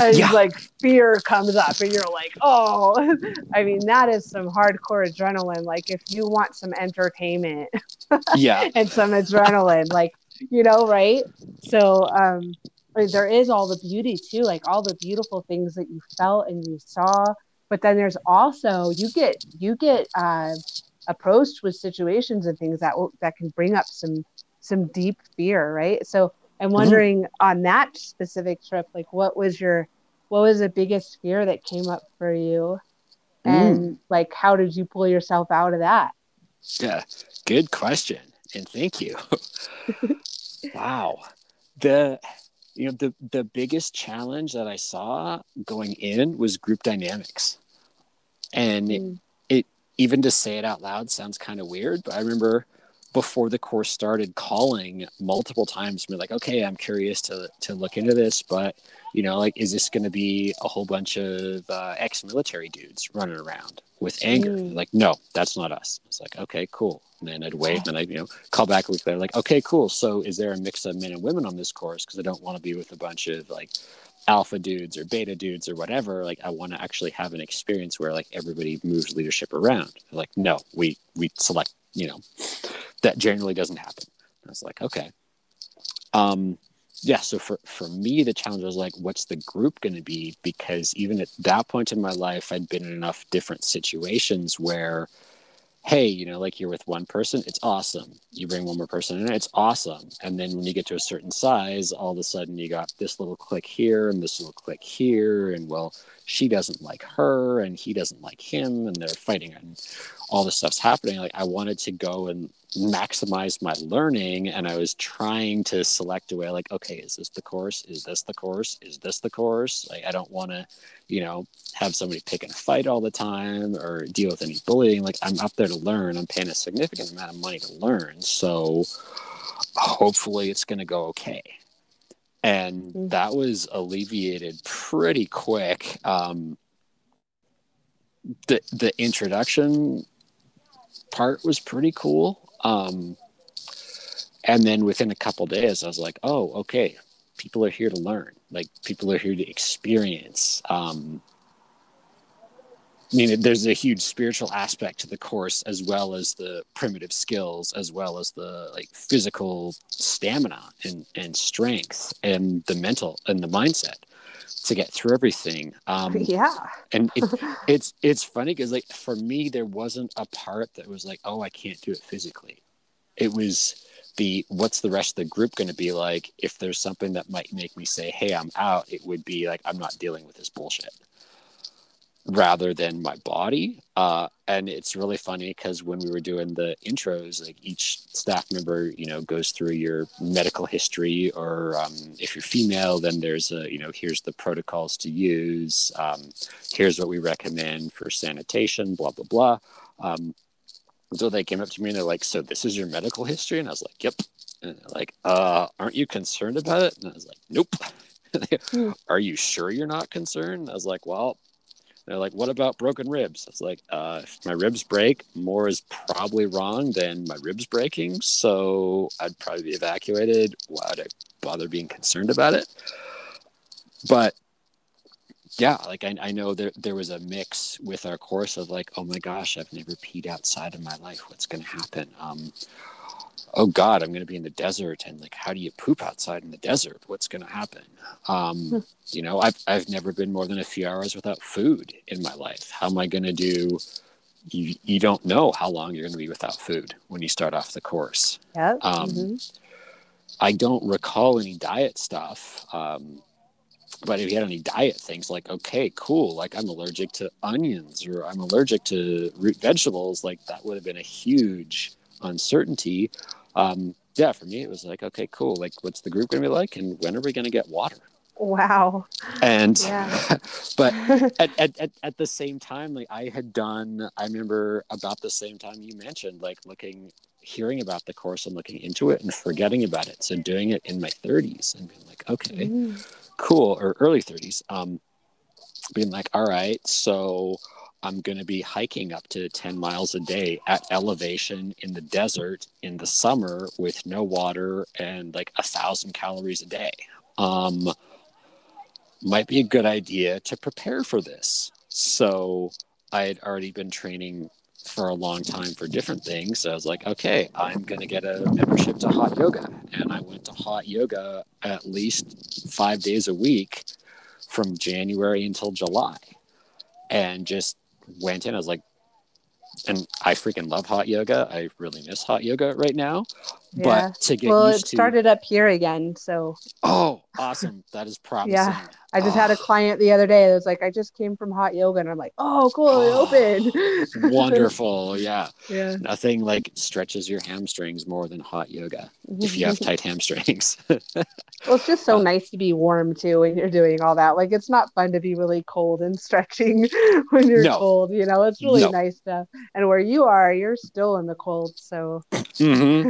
and yeah. like fear comes up and you're like oh i mean that is some hardcore adrenaline like if you want some entertainment yeah and some adrenaline like you know, right? So um, there is all the beauty too, like all the beautiful things that you felt and you saw. But then there's also you get you get uh, approached with situations and things that will, that can bring up some some deep fear, right? So I'm mm-hmm. wondering mm-hmm. on that specific trip, like what was your what was the biggest fear that came up for you? Mm. And like how did you pull yourself out of that? Yeah, good question. And thank you. wow. The you know the the biggest challenge that I saw going in was group dynamics. And mm. it, it even to say it out loud sounds kind of weird, but I remember before the course started calling multiple times me like okay i'm curious to to look into this but you know like is this going to be a whole bunch of uh, ex-military dudes running around with anger? Mm. like no that's not us. It's like okay cool. And then i'd wait and i'd you know call back a week later like okay cool. So is there a mix of men and women on this course? Because i don't want to be with a bunch of like alpha dudes or beta dudes or whatever. Like i want to actually have an experience where like everybody moves leadership around. Like no we we select you know that generally doesn't happen. I was like okay. Um yeah so for for me the challenge was like what's the group going to be? Because even at that point in my life i'd been in enough different situations where hey you know like you're with one person it's awesome. You bring one more person in it's awesome. And then when you get to a certain size all of a sudden you got this little click here and this little click here and well she doesn't like her and he doesn't like him and they're fighting and all this stuff's happening. Like i wanted to go and maximize my learning and i was trying to select a way like okay is this the course? Is this the course? Is this the course? Like i don't want to you know have somebody pick and fight all the time or deal with any bullying. Like i'm up there to learn. I'm paying a significant amount of money to learn so hopefully it's going to go okay. And mm-hmm. that was alleviated pretty quick. Um, the the introduction part was pretty cool um, and then within a couple days, I was like, oh, okay, people are here to learn. Like people are here to experience. Um, I mean, there's a huge spiritual aspect to the course, as well as the primitive skills, as well as the like physical stamina and, and strength, and the mental and the mindset to get through everything. Um, yeah, and it, it's it's funny because like for me, there wasn't a part that was like, oh, I can't do it physically. It was the what's the rest of the group going to be like if there's something that might make me say, hey, I'm out. It would be like I'm not dealing with this bullshit rather than my body. Uh, and it's really funny because when we were doing the intros, like each staff member, you know, goes through your medical history, or um, if you're female, then there's a, you know, here's the protocols to use. Um, here's what we recommend for sanitation, blah, blah, blah. Um, so they came up to me and they're like, so this is your medical history? And I was like, yep. And they're like, uh, aren't you concerned about it? And I was like, nope. Hmm. Are you sure you're not concerned? I was like, well, they're like, what about broken ribs? It's like, uh, if my ribs break, more is probably wrong than my ribs breaking. So I'd probably be evacuated. Why would I bother being concerned about it? But yeah, like I, I know there, there was a mix with our course of like, oh my gosh, I've never peed outside in my life. What's going to happen? Um, oh god i'm going to be in the desert and like how do you poop outside in the desert? What's going to happen? Um, hmm. you know I've, I've never been more than a few hours without food in my life. How am i going to do you, you don't know how long you're going to be without food when you start off the course. Yeah um, mm-hmm. i don't recall any diet stuff um, but if you had any diet things like okay cool like i'm allergic to onions or i'm allergic to root vegetables like that would have been a huge uncertainty um, yeah, for me, it was like, okay, cool. Like, what's the group going to be like? And when are we going to get water? Wow. And, yeah. but at, at, at, at, the same time, like, I had done, I remember about the same time you mentioned, like, looking, hearing about the course and looking into it and forgetting about it. So, doing it in my 30s and being like, okay, mm. cool, or early 30s, um, being like, all right, so I'm going to be hiking up to 10 miles a day at elevation in the desert in the summer with no water and like a thousand calories a day. Um, might be a good idea to prepare for this. So I had already been training for a long time for different things. So I was like, okay, I'm going to get a membership to hot yoga. And I went to hot yoga at least five days a week from January until July and just went in. I was like, and I freaking love hot yoga. I really miss hot yoga right now. Yeah. But to get well, it used to started up here again, so Oh, awesome. That is promising. Yeah. I just had a Oh, client the other day that was like, I just came from hot yoga, and I'm like, oh, cool, it Oh, opened. Wonderful. Yeah. yeah. Nothing like stretches your hamstrings more than hot yoga if you have tight hamstrings. Well, it's just so Uh, nice to be warm too when you're doing all that. Like, it's not fun to be really cold and stretching when you're No. cold. You know, it's really No. nice to. And where you are, you're still in the cold. So, hmm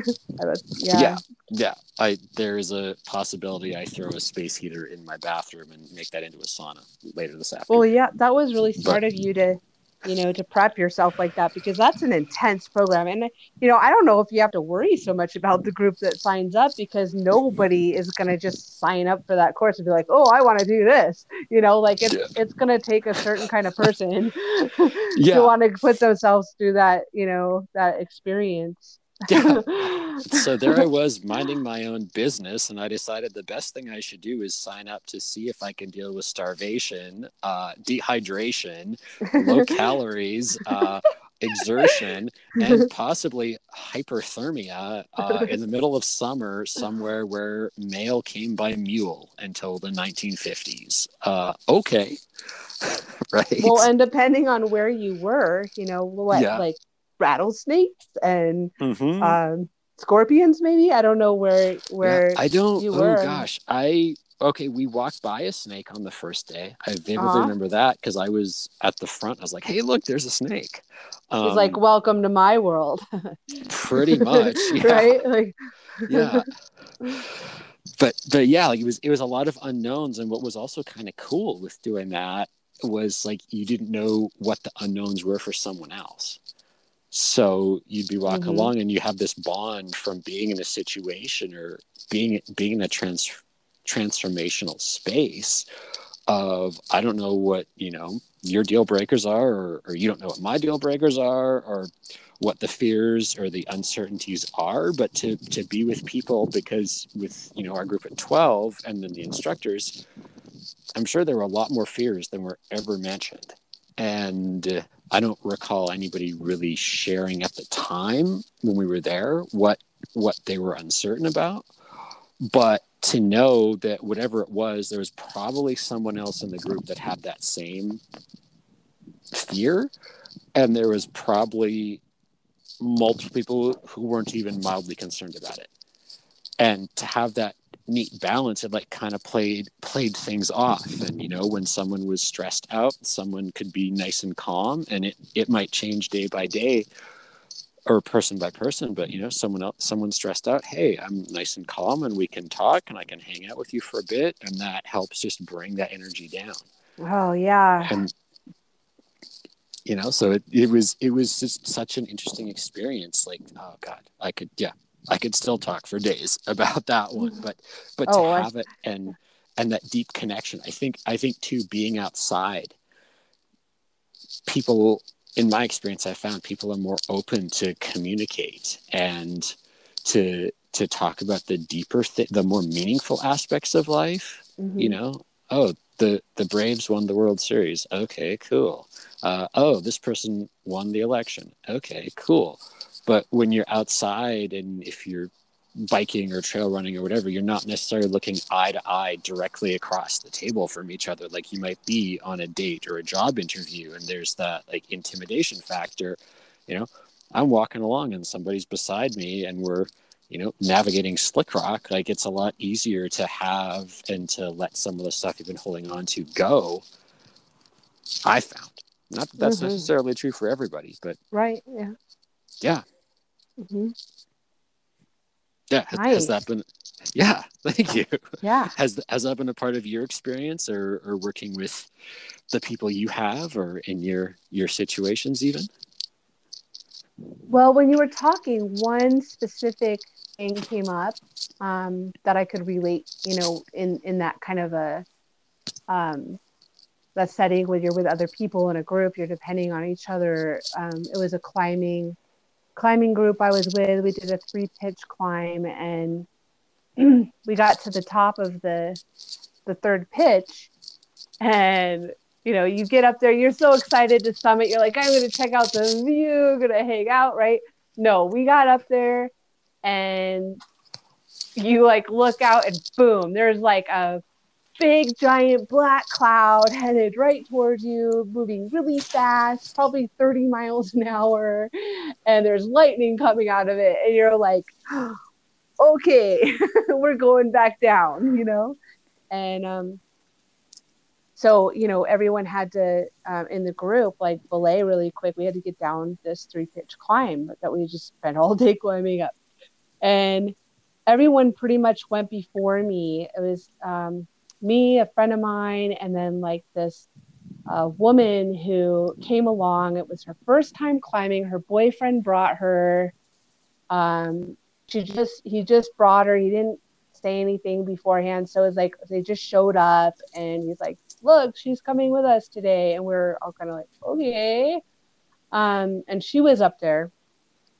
yeah. Yeah. Yeah. I there is a possibility I throw a space heater in my bathroom and make that into a sauna later this afternoon. Well, yeah, that was really smart But- of you to, you know, to prep yourself like that because that's an intense program. And, you know, I don't know if you have to worry so much about the group that signs up because nobody is going to just sign up for that course and be like, oh, I want to do this. You know, like it's, Yeah. it's going to take a certain kind of person Yeah. to want to put themselves through that, you know, that experience. Yeah. so there I was minding my own business, and I decided the best thing I should do is sign up to see if I can deal with starvation, uh, dehydration, low calories, uh, exertion, and possibly hyperthermia uh, in the middle of summer somewhere where mail came by mule until the 1950s. Uh, okay. right. well, and depending on where you were, you know, what, Yeah. like rattlesnakes and Mhm. um, scorpions, maybe. I don't know where, Yeah, where, I don't. you oh gosh, I okay. We walked by a snake on the first day. I vividly Uh-huh. remember that because I was at the front. I was like, "Hey, look, there's a snake." Um, He's like, "Welcome to my world," pretty much, yeah, right? Like, yeah. But but yeah, like it was it was a lot of unknowns, and what was also kind of cool with doing that was like you didn't know what the unknowns were for someone else. So you'd be walking Mhm. along, and you have this bond from being in a situation or being being in a trans transformational space of I don't know what you know your deal breakers are, or, or you don't know what my deal breakers are, or what the fears or the uncertainties are, but to to be with people because with you know our group at twelve and then the instructors, I'm sure there were a lot more fears than were ever mentioned, and uh, I don't recall anybody really sharing at the time when we were there what what they were uncertain about, but to know that whatever it was, there was probably someone else in the group that had that same fear, and there was probably multiple people who weren't even mildly concerned about it. And to have that neat balance, it like kind of played played things off. And you know, when someone was stressed out, someone could be nice and calm, and it it might change day by day or person by person. But you know someone else someone stressed out hey i'm nice and calm and we can talk and i can hang out with you for a bit. And that helps just bring that energy down. Oh yeah, and you know so it, it was it was just such an interesting experience. Like oh god i could yeah i could still talk for days about that one but but Oh, to I- have it and and that deep connection i think i think too being outside people in my experience i found people are more open to communicate and to to talk about the deeper th- the more meaningful aspects of life Mhm. you know? Oh the the braves won the world series. Okay cool. Uh, oh this person won the election. Okay cool but when you're outside and if you're biking or trail running or whatever you're not necessarily looking eye to eye directly across the table from each other like you might be on a date or a job interview and there's that like intimidation factor you know i'm walking along and somebody's beside me and we're you know, navigating slick rock, like it's a lot easier to have and to let some of the stuff you've been holding on to go. I found. Not that that's Mhm. necessarily true for everybody, but right, yeah, yeah, hmm yeah. Has, Nice. has that been? Yeah, thank you. yeah. Has has that been a part of your experience, or or working with the people you have, or in your your situations even? Well, when you were talking, one specific thing came up um, that I could relate, you know, in in that kind of a um, that setting when you're with other people in a group, you're depending on each other. Um, it was a climbing climbing group I was with. We did a three pitch climb and we got to the top of the the third pitch and you know you get up there you're so excited to summit you're like i'm going to check out the view going to hang out right no we got up there and you like look out and boom there's like a big giant black cloud headed right towards you moving really fast probably 30 miles an hour and there's lightning coming out of it and you're like okay we're going back down you know? And um so you know everyone had to um, in the group like belay really quick. We had to get down this three pitch climb that we just spent all day climbing up. And everyone pretty much went before me. It was um, me a friend of mine and then like this uh, woman who came along it was her first time climbing her boyfriend brought her um, she just he just brought her he didn't say anything beforehand so it's like they just showed up and he's like look, she's coming with us today. And we're all kind of like, okay. Um, and she was up there,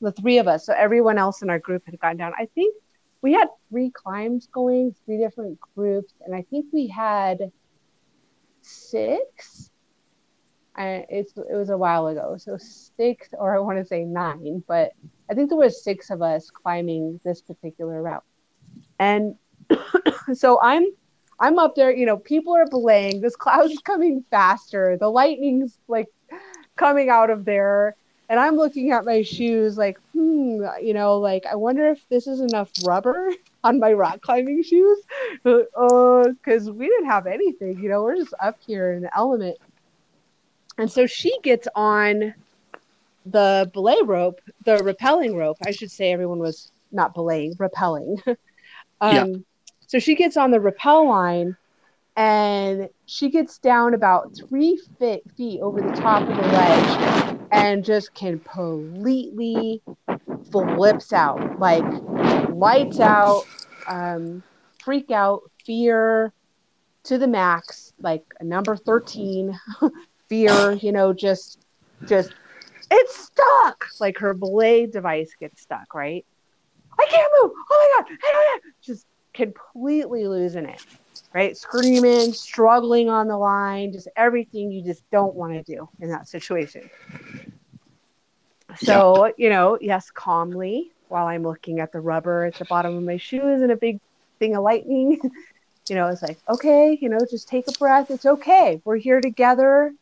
the three of us. So everyone else in our group had gone down. I think we had three climbs going, three different groups. And I think we had six. It's, it was a while ago. So six, or I want to say nine, but I think there was six of us climbing this particular route. And so I'm I'm up there, you know, people are belaying, this cloud's coming faster, the lightning's like coming out of there. And I'm looking at my shoes like, hmm, you know, like I wonder if this is enough rubber on my rock climbing shoes. Uh, because we didn't have anything, you know, we're just up here in the element. And so she gets on the belay rope, the rappelling rope. I should say everyone was not belaying, rappelling. um, yeah. So she gets on the rappel line and she gets down about three feet over the top of the ledge and just can completely flips out like lights out, um, freak out, fear to the max, like number 13, fear, you know, just, just, it's stuck. Like her belay device gets stuck, right? I can't move. Oh my God. Just completely losing it, right? Screaming, struggling on the line, just everything you just don't want to do in that situation. So, you know, yes, calmly while I'm looking at the rubber at the bottom of my shoes and a big thing of lightning, you know, it's like, okay, you know, just take a breath. It's okay. We're here together.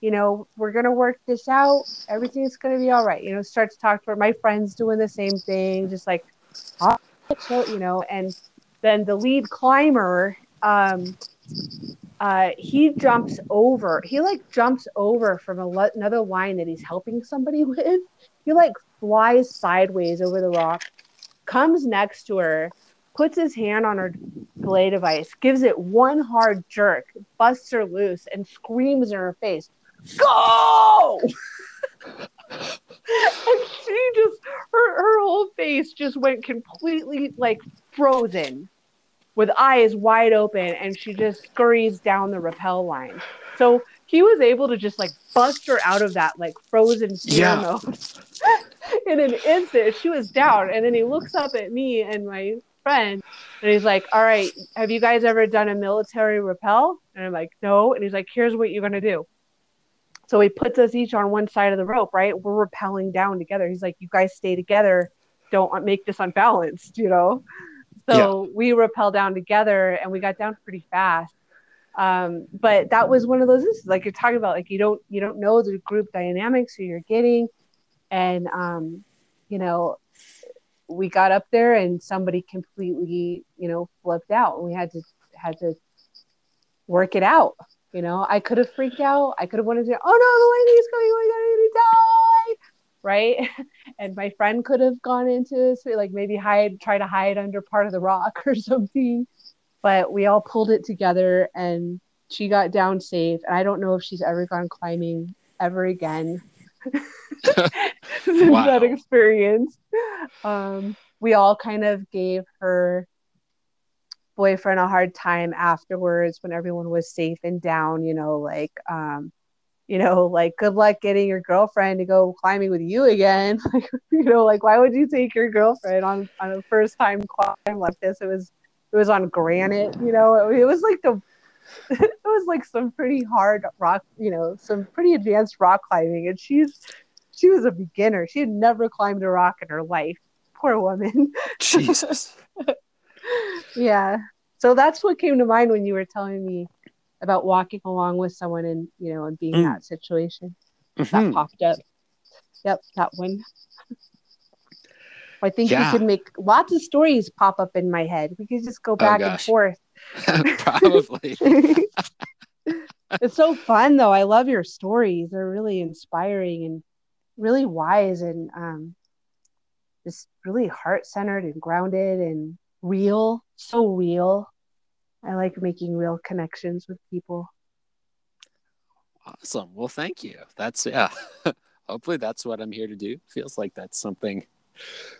You know, we're going to work this out. Everything's going to be all right. You know, start to talk to. My friends doing the same thing, just like, oh, you know, and then the lead climber um, uh, he jumps over he like jumps over from a, another line that he's helping somebody with. He like flies sideways over the rock comes next to her puts his hand on her belay device gives it one hard jerk busts her loose and screams in her face go! And she just her, her whole face just went completely like frozen with eyes wide open and she just scurries down the rappel line. So he was able to just like bust her out of that like frozen fear yeah. mode in an instant. She was down. And then he looks up at me and my friend and he's like, All right, have you guys ever done a military rappel? And I'm like, No. And he's like, Here's what you're gonna do. So he puts us each on one side of the rope, right? We're rappelling down together. He's like, You guys stay together. Don't uh, make this unbalanced, you know? So yeah. we rappel down together and we got down pretty fast. Um, but that was one of those instances, like you're talking about, like you don't you don't know the group dynamics who you're getting, and um, you know, we got up there and somebody completely you know flipped out, and we had to had to work it out. You know, I could have freaked out. I could have wanted to. Oh no, the lady's coming! Oh my god, I'm gonna die! Right? And my friend could have gone into this, like maybe hide, try to hide under part of the rock or something. But we all pulled it together and she got down safe. And I don't know if she's ever gone climbing ever again since wow. that experience. Um, we all kind of gave her boyfriend a hard time afterwards when everyone was safe and down, you know, like um you know, like good luck getting your girlfriend to go climbing with you again. Like, you know, like why would you take your girlfriend on on a first time climb like this? It was it was on granite, you know. It, it was like the it was like some pretty hard rock, you know, some pretty advanced rock climbing, and she's she was a beginner. She had never climbed a rock in her life. Poor woman. Jesus. yeah. So that's what came to mind when you were telling me about walking along with someone and you know and being Mm. that situation. Mhm. That popped up. Yep, that one. I think Yeah. we could make lots of stories pop up in my head. We could just go back and forth. Probably. it's so fun though. I love your stories. They're really inspiring and really wise and um just really heart centered and grounded and real. So real. I like making real connections with people. Awesome. Well, thank you. That's yeah. Hopefully that's what I'm here to do. Feels like that's something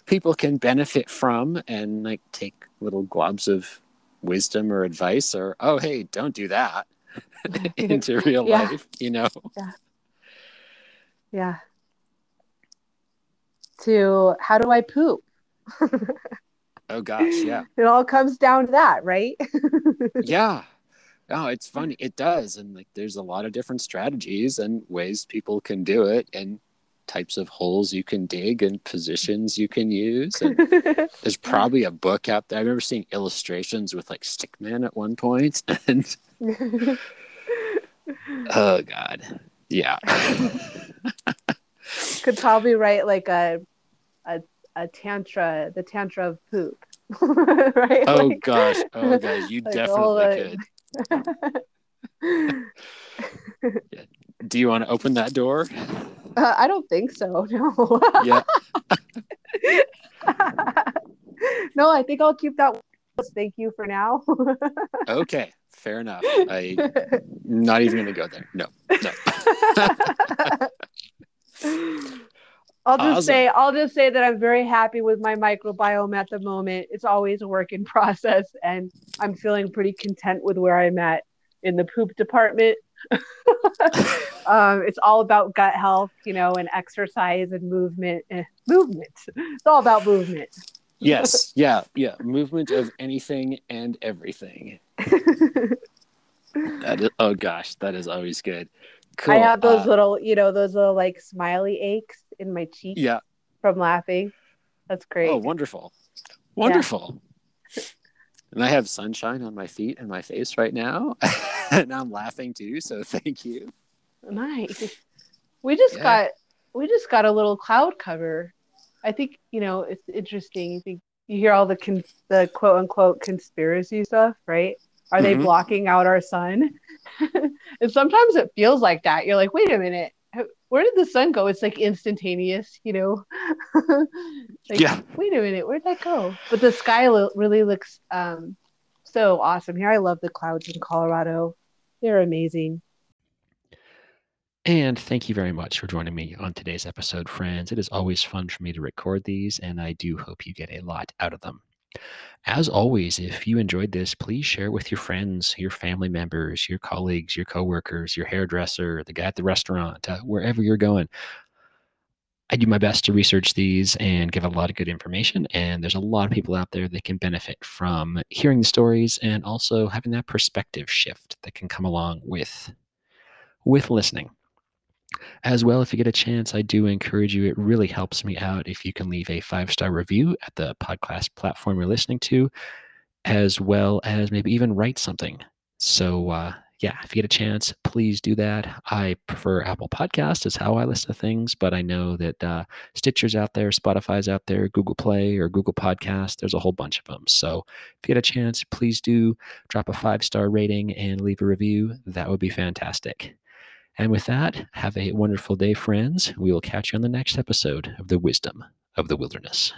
people can benefit from and like take little globs of wisdom or advice or oh hey, don't do that into real Yeah. life, you know. Yeah. To how do I poop? Oh gosh, yeah. It all comes down to that, right? yeah. No, it's funny. It does. And like there's a lot of different strategies and ways people can do it and types of holes you can dig and positions you can use. And there's probably a book out there. I remember seeing illustrations with like stickman at one point and oh god. Yeah. Could probably write like a a tantra, the tantra of poop. right? Oh Like- gosh. Oh gosh, you like definitely the- could. Do you want to open that door? Uh, I don't think so. No. Yeah. no, I think I'll keep that. Thank you for now. Okay. Fair enough. I not even gonna go there. No. No. I'll just Awesome. say I'll just say that I'm very happy with my microbiome at the moment. It's always a work in process and I'm feeling pretty content with where I'm at in the poop department. um, it's all about gut health, you know, and exercise and movement. Eh, movement. It's all about movement. yes. Yeah. Yeah. Movement of anything and everything. That is, oh gosh, that is always good. Cool. I have those Uh, little, you know, those little like smiley aches in my cheek yeah. from laughing. That's great. Oh, wonderful. Wonderful. And I have sunshine on my feet and my face right now. and I'm laughing too, so thank you. Nice. We just Yeah. got we just got a little cloud cover. I think you know it's interesting. You think you hear all the con- the quote unquote conspiracy stuff, right? Are they Mhm. blocking out our sun? and sometimes it feels like that. You're like, wait a minute, where did the sun go? It's like instantaneous, you know. like, Yeah. Wait a minute, where'd that go? But the sky lo- really looks um so awesome here. I love the clouds in Colorado. They're amazing. And thank you very much for joining me on today's episode, friends. It is always fun for me to record these, and I do hope you get a lot out of them. As always, if you enjoyed this, please share with your friends, your family members, your colleagues, your coworkers, your hairdresser, the guy at the restaurant, uh, wherever you're going. I do my best to research these and give a lot of good information. And there's a lot of people out there that can benefit from hearing the stories and also having that perspective shift that can come along with with listening. As well, if you get a chance, I do encourage you. It really helps me out if you can leave a five star review at the podcast platform you're listening to, as well as maybe even write something. So, uh, yeah, if you get a chance, please do that. I prefer Apple Podcast is how I listen to things, but I know that uh, Stitcher's out there, Spotify's out there, Google Play or Google Podcast. There's a whole bunch of them. So if you get a chance, please do drop a five star rating and leave a review. That would be fantastic. And with that, have a wonderful day, friends. We will catch you on the next episode of The Wisdom of the Wilderness.